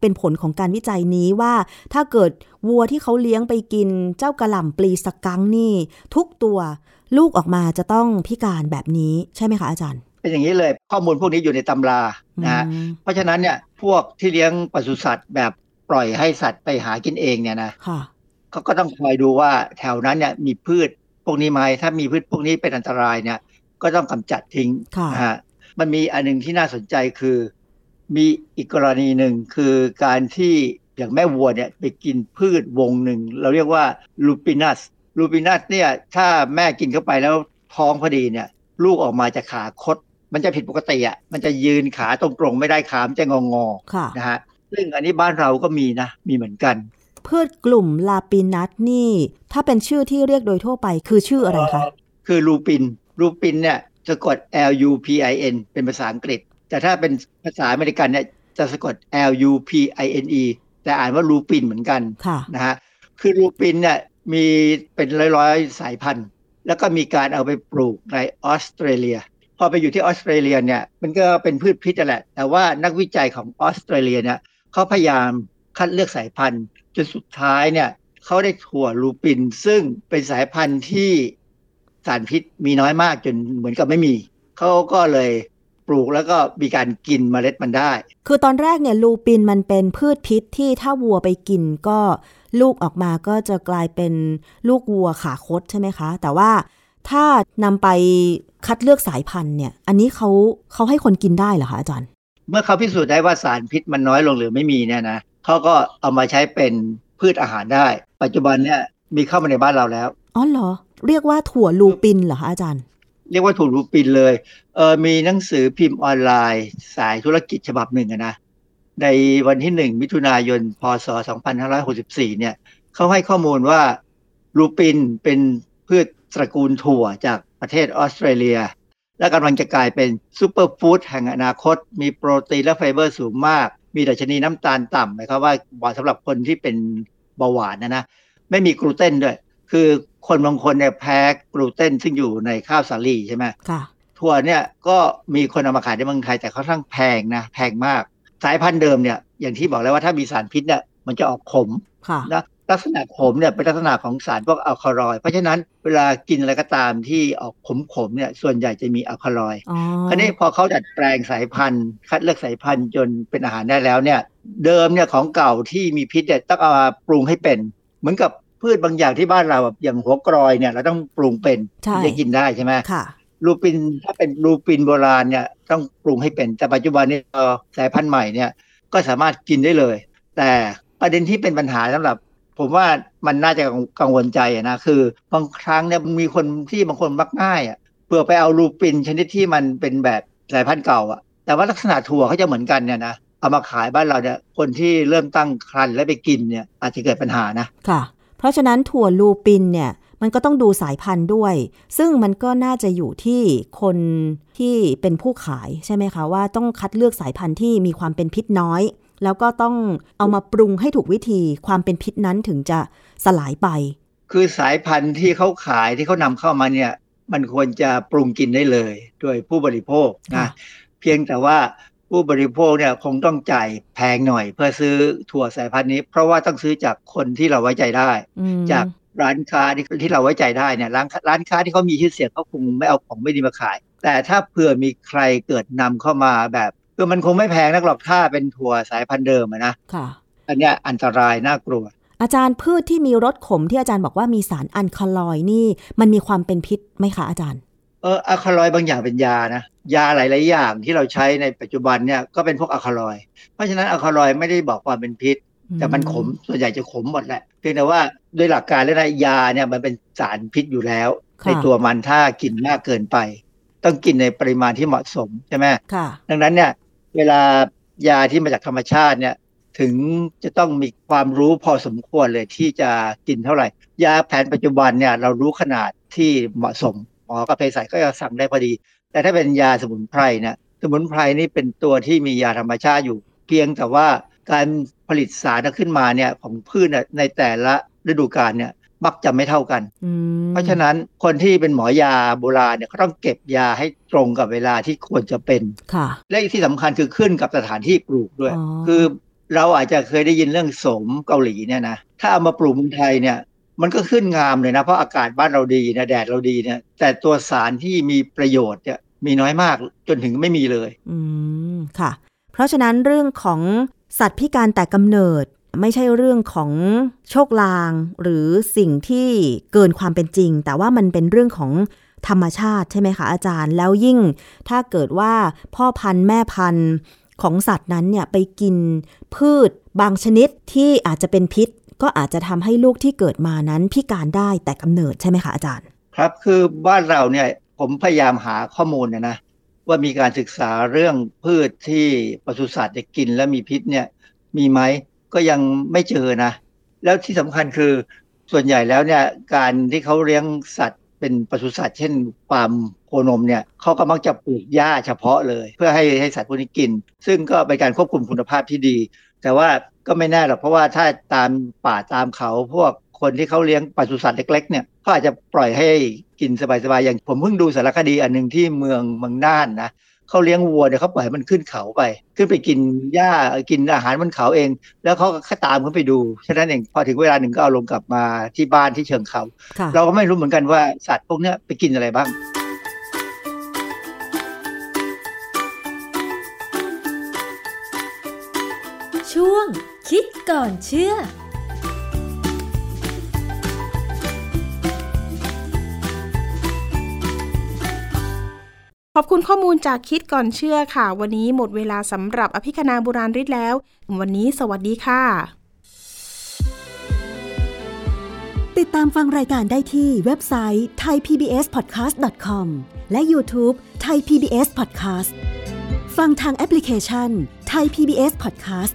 [SPEAKER 6] เป็นผลของการวิจัยนี้ว่า ถ้าเกิดวัวที่เขาเลี้ยงไปกินเจ้ากระหล่ำปลีสกังนี่ ทุกตัวลูกออกมาจะต้องพิการแบบนี้ใช่ไหมคะอาจารย์
[SPEAKER 7] เป็นอย่างนี้เลยข้อมูลพวกนี้อยู่ในตำรานะฮะ
[SPEAKER 6] อืม
[SPEAKER 7] เพราะฉะนั้นเนี่ยพวกที่เลี้ยงปศุสัตว์แบบปล่อยให้สัตว์ไปหากินเองเนี่ยนะ
[SPEAKER 6] ค่ะ
[SPEAKER 7] เขาก็ต้องคอยดูว่าแถวนั้นเนี่ยมีพืชพวกนี้ไหมถ้ามีพืชพวกนี้เป็นอันตรายเนี่ยก็ต้องกำจัดทิ้ง
[SPEAKER 6] ค่ะ
[SPEAKER 7] นะฮะ มันมีอันหนึงที่น่าสนใจคือ มีอีกกรณีหนึ่งคือการที่อย่างแม่วัวเนี่ยไปกินพืชวงหนึ่ง เราเรียกว่าลูปินัสลูปินัสเนี่ยถ้าแม่กินเข้าไปแล้วท้องพอดีเนี่ย ลูกออกมาจะขาคด มันจะผิดปกติอะมันจะยืนขาตรงๆไม่ได้ขามนจะงองอ
[SPEAKER 6] ค่ะ
[SPEAKER 7] ๆนะฮะซึ่งอันนี้บ้านเราก็มีนะ มีเหมือนกัน
[SPEAKER 6] พืชกลุ่มลาปินัสนี่ ถ้าเป็นชื่อที่เรียกโดยทั่วไปคือชื่ออะไรคะ
[SPEAKER 7] คือลูปิน ลูปินเนี่ย สะกด L U P I N เป็นภาษาอังกฤษ แต่ถ้าเป็นภาษาอเมริกันเนี่ยจะสะกด L U P I N E แต่อ่านว่าลูปินเหมือนกัน
[SPEAKER 6] ค่ะ
[SPEAKER 7] นะฮะคือลูปินเนี่ยมีเป็นร้อยๆสายพันธุ์ แล้วก็มีการเอาไปปลูกในออสเตรเลีย พอไปอยู่ที่ออสเตรเลียเนี่ยมันก็เป็นพืชพิษนั่นแหละ แต่ว่านักวิจัยของออสเตรเลียเนี่ยเขาพยายามคัดเลือกสายพันธุ์ จนสุดท้ายเนี่ยเขาได้ถั่วลูปิน ซึ่งเป็นสายพันธุ์ที่ สารพิษมีน้อยมากจนเหมือนกับไม่มีเขาก็เลยปลูกแล้วก็มีการกินเมล็ดมันได้
[SPEAKER 6] คือตอนแรกเนี่ยลูปินมันเป็นพืชพิษที่ถ้าวัวไปกินก็ลูกออกมาก็จะกลายเป็นลูกวัวขาคดใช่ไหมคะ แต่ว่าถ้านำไปคัดเลือกสายพันธุ์เนี่ย อันนี้เขาเขาให้คนกินได้เหรอคะอาจารย์
[SPEAKER 7] เมื่อเขาพิสูจน์ได้ว่าสารพิษมันน้อยลงหรือไม่มีเนี่ยนะเขาก็เอามาใช้เป็นพืชอาหารได้ ปัจจุบันเนี่ยมีเข้ามาในบ้านเราแล้ว
[SPEAKER 6] อ๋อเหรอ เรียกว่าถั่วลูปินเหรอคะอาจารย์
[SPEAKER 7] เรียกว่าถั่วลูปินเลยเออมีหนังสือพิมพ์ออนไลน์ สายธุรกิจฉบับหนึ่งนะในวันที่หนึ่งมิถุนายน พศ 2564 เนี่ยเขาให้ข้อมูลว่าลูปินเป็นพืชตระกูลถั่วจากประเทศออสเตรเลีย และกำลังจะกลายเป็น superfood แห่งอนาคต มีโปรตีนและไฟเบอร์สูงมาก มีดัชนีน้ำตาลต่ำหมายความว่าเหมาะสำหรับคนที่เป็นเบาหวานนะนะ ไม่มีกลูเตนด้วย คือคนบางคนเนี่ยแพ้กลูเตนซึ่งอยู่ในข้าวสาลีใช่ไหม
[SPEAKER 6] ค่ะ
[SPEAKER 7] ถั่วเนี่ยก็มีคนเอามาขายในเมืองไทยแต่ค่อนข้างแพงนะแพงมาก สายพันธุ์เดิมเนี่ยอย่างที่บอกแล้วว่าถ้ามีสารพิษเนี่ยมันจะออกขม
[SPEAKER 6] ค่ะ
[SPEAKER 7] นะลักษณะขมเนี่ยเป็นลักษณะของสารพวกอัลคาลอยด์เพราะฉะนั้นเวลากินอะไรก็ตามที่ออกขมๆเนี่ยส่วนใหญ่จะมีอัลคาลอยด์
[SPEAKER 6] อ๋อ
[SPEAKER 7] คราวนี้พอเขาดัดแปลงสายพันธุ์ คัดเลือกสายพันธุ์จนเป็นอาหารได้แล้วเนี่ยเดิมเนี่ยของเก่าที่มีพิษเนี่ยต้องเอามาปรุงให้เป็น เหมือนกับ พืชบางอย่างที่บ้านเราแบบอย่างหัวกรอยเนี่ย เราต้องปรุงเป็น
[SPEAKER 6] ใช่
[SPEAKER 7] ถึงจะกินได้ใช่ไหม
[SPEAKER 6] ค่ะ
[SPEAKER 7] ลูปินถ้าเป็นลูปินโบราณเนี่ยต้องปรุงให้เป็น แต่ปัจจุบันนี้พอสายพันธุ์ใหม่เนี่ยก็สามารถกินได้เลย แต่ประเด็นที่เป็นปัญหาสำหรับ ผมว่ามันน่าจะกังวลใจอะนะคือบางครั้งเนี่ยมีคนที่บางคนมักง่ายอะเพื่อไปเอาลูปินชนิดที่มันเป็นแบบสายพันธุ์เก่าอะแต่ว่าลักษณะถั่วเขาจะเหมือนกันเนี่ยนะเอามาขายบ้านเราเนี่ยคนที่เริ่มตั้งครรภ์และไปกินเนี่ยอาจจะเกิดปัญหานะ
[SPEAKER 6] ค่ะ เพราะฉะนั้นถั่วลูปินเนี่ยมันก็ต้องดูสายพันธุ์ด้วย ซึ่งมันก็น่าจะอยู่ที่คนที่เป็นผู้ขายใช่ไหมคะว่าต้องคัดเลือกสายพันธุ์ที่มีความเป็นพิษน้อย แล้วก็ต้องเอามาปรุงให้ถูกวิธีความเป็นพิษนั้นถึงจะสลายไป
[SPEAKER 7] คือสายพันธุ์ที่เขาขายที่เขานำเข้ามาเนี่ยมันควรจะปรุงกินได้เลย โดยผู้บริโภค
[SPEAKER 6] ค่ะ
[SPEAKER 7] นะเพียงแต่ว่า ผู้บริโภคเนี่ยคงต้องจ่ายแพงหน่อย เพื่อซื้อถั่วสายพันธุ์นี้ เพราะว่าต้องซื้อจากคนที่เราไว้ใจได้
[SPEAKER 6] อืม
[SPEAKER 7] จากร้านค้าที่ที่เราไว้ใจได้เนี่ยร้านร้านค้าที่เขามีชื่อเสียงเขาคงไม่เอาของไม่ดีมาขาย แต่ถ้าเผื่อมีใครเกิดนำเข้ามาแบบคือมันคงไม่แพงนักหรอกถ้าเป็นถั่วสายพันธุ์เดิมอะนะ
[SPEAKER 6] ค่ะ
[SPEAKER 7] อันเนี้ยอันตรายน่ากลัว
[SPEAKER 6] อาจารย์พืชที่มีรสขมที่อาจารย์บอกว่ามีสารอัลคาลอยด์นี่ มันมีความเป็นพิษไหมคะอาจารย์
[SPEAKER 7] เอออะคาลอยด์บางอย่างเป็นยานะ ยาหลาย ๆ อย่างที่เราใช้ในปัจจุบันเนี่ยก็เป็นพวกอะคาลอยด์เพราะฉะนั้นอะคาลอยด์ไม่ได้บอกความเป็นพิษ แต่มันขมส่วนใหญ่จะขมหมดแหละเพียงแต่ว่าด้วยหลักการแล้วนะยาเนี่ยมันเป็นสารพิษอยู่แล้ว
[SPEAKER 6] ค่ะ
[SPEAKER 7] ในตัวมันถ้ากินมากเกินไป ต้องกินในปริมาณที่เหมาะสมใช่ไหม
[SPEAKER 6] ค่ะ
[SPEAKER 7] ดังนั้นเนี่ยเวลายาที่มาจากธรรมชาติเนี่ยถึงจะต้องมีความรู้พอสมควรเลยที่จะกินเท่าไหร่ ยาแผนปัจจุบันเนี่ยเรารู้ขนาดที่เหมาะสมหมอกับเภสัชก็จะสั่งได้พอดี แต่ถ้าเป็นยาสมุนไพรเนี่ยสมุนไพรนี่เป็นตัวที่มียาธรรมชาติอยู่ เพียงแต่ว่าการผลิตสารขึ้นมาเนี่ยของพืชเนี่ยในแต่ละฤดูกาลเนี่ยมักจะไม่เท่ากัน
[SPEAKER 6] อืม
[SPEAKER 7] เพราะฉะนั้นคนที่เป็นหมอยาโบราณเนี่ยเขาต้องเก็บยาให้ตรงกับเวลาที่ควรจะเป็น
[SPEAKER 6] ค่ะ
[SPEAKER 7] และที่สำคัญคือขึ้นกับสถานที่ปลูกด้วย
[SPEAKER 6] อ๋อ
[SPEAKER 7] คือเราอาจจะเคยได้ยินเรื่องโสมเกาหลีเนี่ยนะ ถ้าเอามาปลูกเมืองไทยเนี่ย มันก็ขึ้นงามเลยนะ เพราะอากาศบ้านเราดีนะแดดเราดีเนี่ยแต่ตัวสารที่มีประโยชน์เนี่ยมีน้อยมากจนถึงไม่มีเลย
[SPEAKER 6] อืมค่ะ เพราะฉะนั้นเรื่องของสัตว์พิการแต่กำเนิด ไม่ใช่เรื่องของโชคลาง หรือสิ่งที่เกินความเป็นจริง แต่ว่ามันเป็นเรื่องของธรรมชาติใช่ไหมคะอาจารย์ แล้วยิ่งถ้าเกิดว่าพ่อพันธุ์แม่พันธุ์ของสัตว์นั้นเนี่ยไปกินพืชบางชนิดที่อาจจะเป็นพิษ ก็อาจจะทำให้ลูกที่เกิดมานั้นพิการได้แต่กำเนิดใช่ไหมคะอาจารย์
[SPEAKER 7] ครับคือบ้านเราเนี่ยผมพยายามหาข้อมูลเนะนะว่ามีการศึกษาเรื่องพืชที่ปศุสัตว์จะกินแล้วมีพิษเนี่ยมีไหมก็ยังไม่เจอนะ แล้วที่สำคัญคือส่วนใหญ่แล้วเนี่ยการที่เขาเลี้ยงสัตว์เป็นปศุสัตว์เช่นฟาร์มโคนมเนี่ยเขาก็มักจะปลูกหญ้าเฉพาะเลย เพื่อให้ให้สัตว์พวกนี้กิน ซึ่งก็เป็นการควบคุมคุณภาพที่ดี แต่ว่าก็ไม่แน่หรอกเพราะว่าถ้าตามป่าตามเขาพวกคนที่เขาเลี้ยงปศุสัตว์เล็กๆเนี่ยเขาอาจจะปล่อยให้กินสบายๆอย่างผมเพิ่งดูสารคดีอันหนึ่งที่เมืองเมืองน่านนะเขาเลี้ยงวัวเนี่ยเขาปล่อยให้มันขึ้นเขาไป ขึ้นไปกินหญ้ากินอาหารบนเขาเอง แล้วเขาก็ตามขึ้นไปดูฉะนั้นเองพอถึงเวลาหนึ่งก็เอาลงกลับมาที่บ้านที่เชิงเขา
[SPEAKER 6] ค่ะ
[SPEAKER 7] เราก็ไม่รู้เหมือนกันว่าสัตว์พวกเนี้ยไปกินอะไรบ้าง
[SPEAKER 5] คิดก่อนเชื่อ
[SPEAKER 2] ขอบคุณข้อมูลจากคิดก่อนเชื่อค่ะ วันนี้หมดเวลาสำหรับอภิคณาบุราริศแล้ว วันนี้สวัสดีค่ะ
[SPEAKER 6] ติดตามฟังรายการได้ที่เว็บไซต์ thaipbspodcast.com และ YouTube Thai PBS Podcast ฟังทางแอปพลิเคชัน Thai PBS Podcast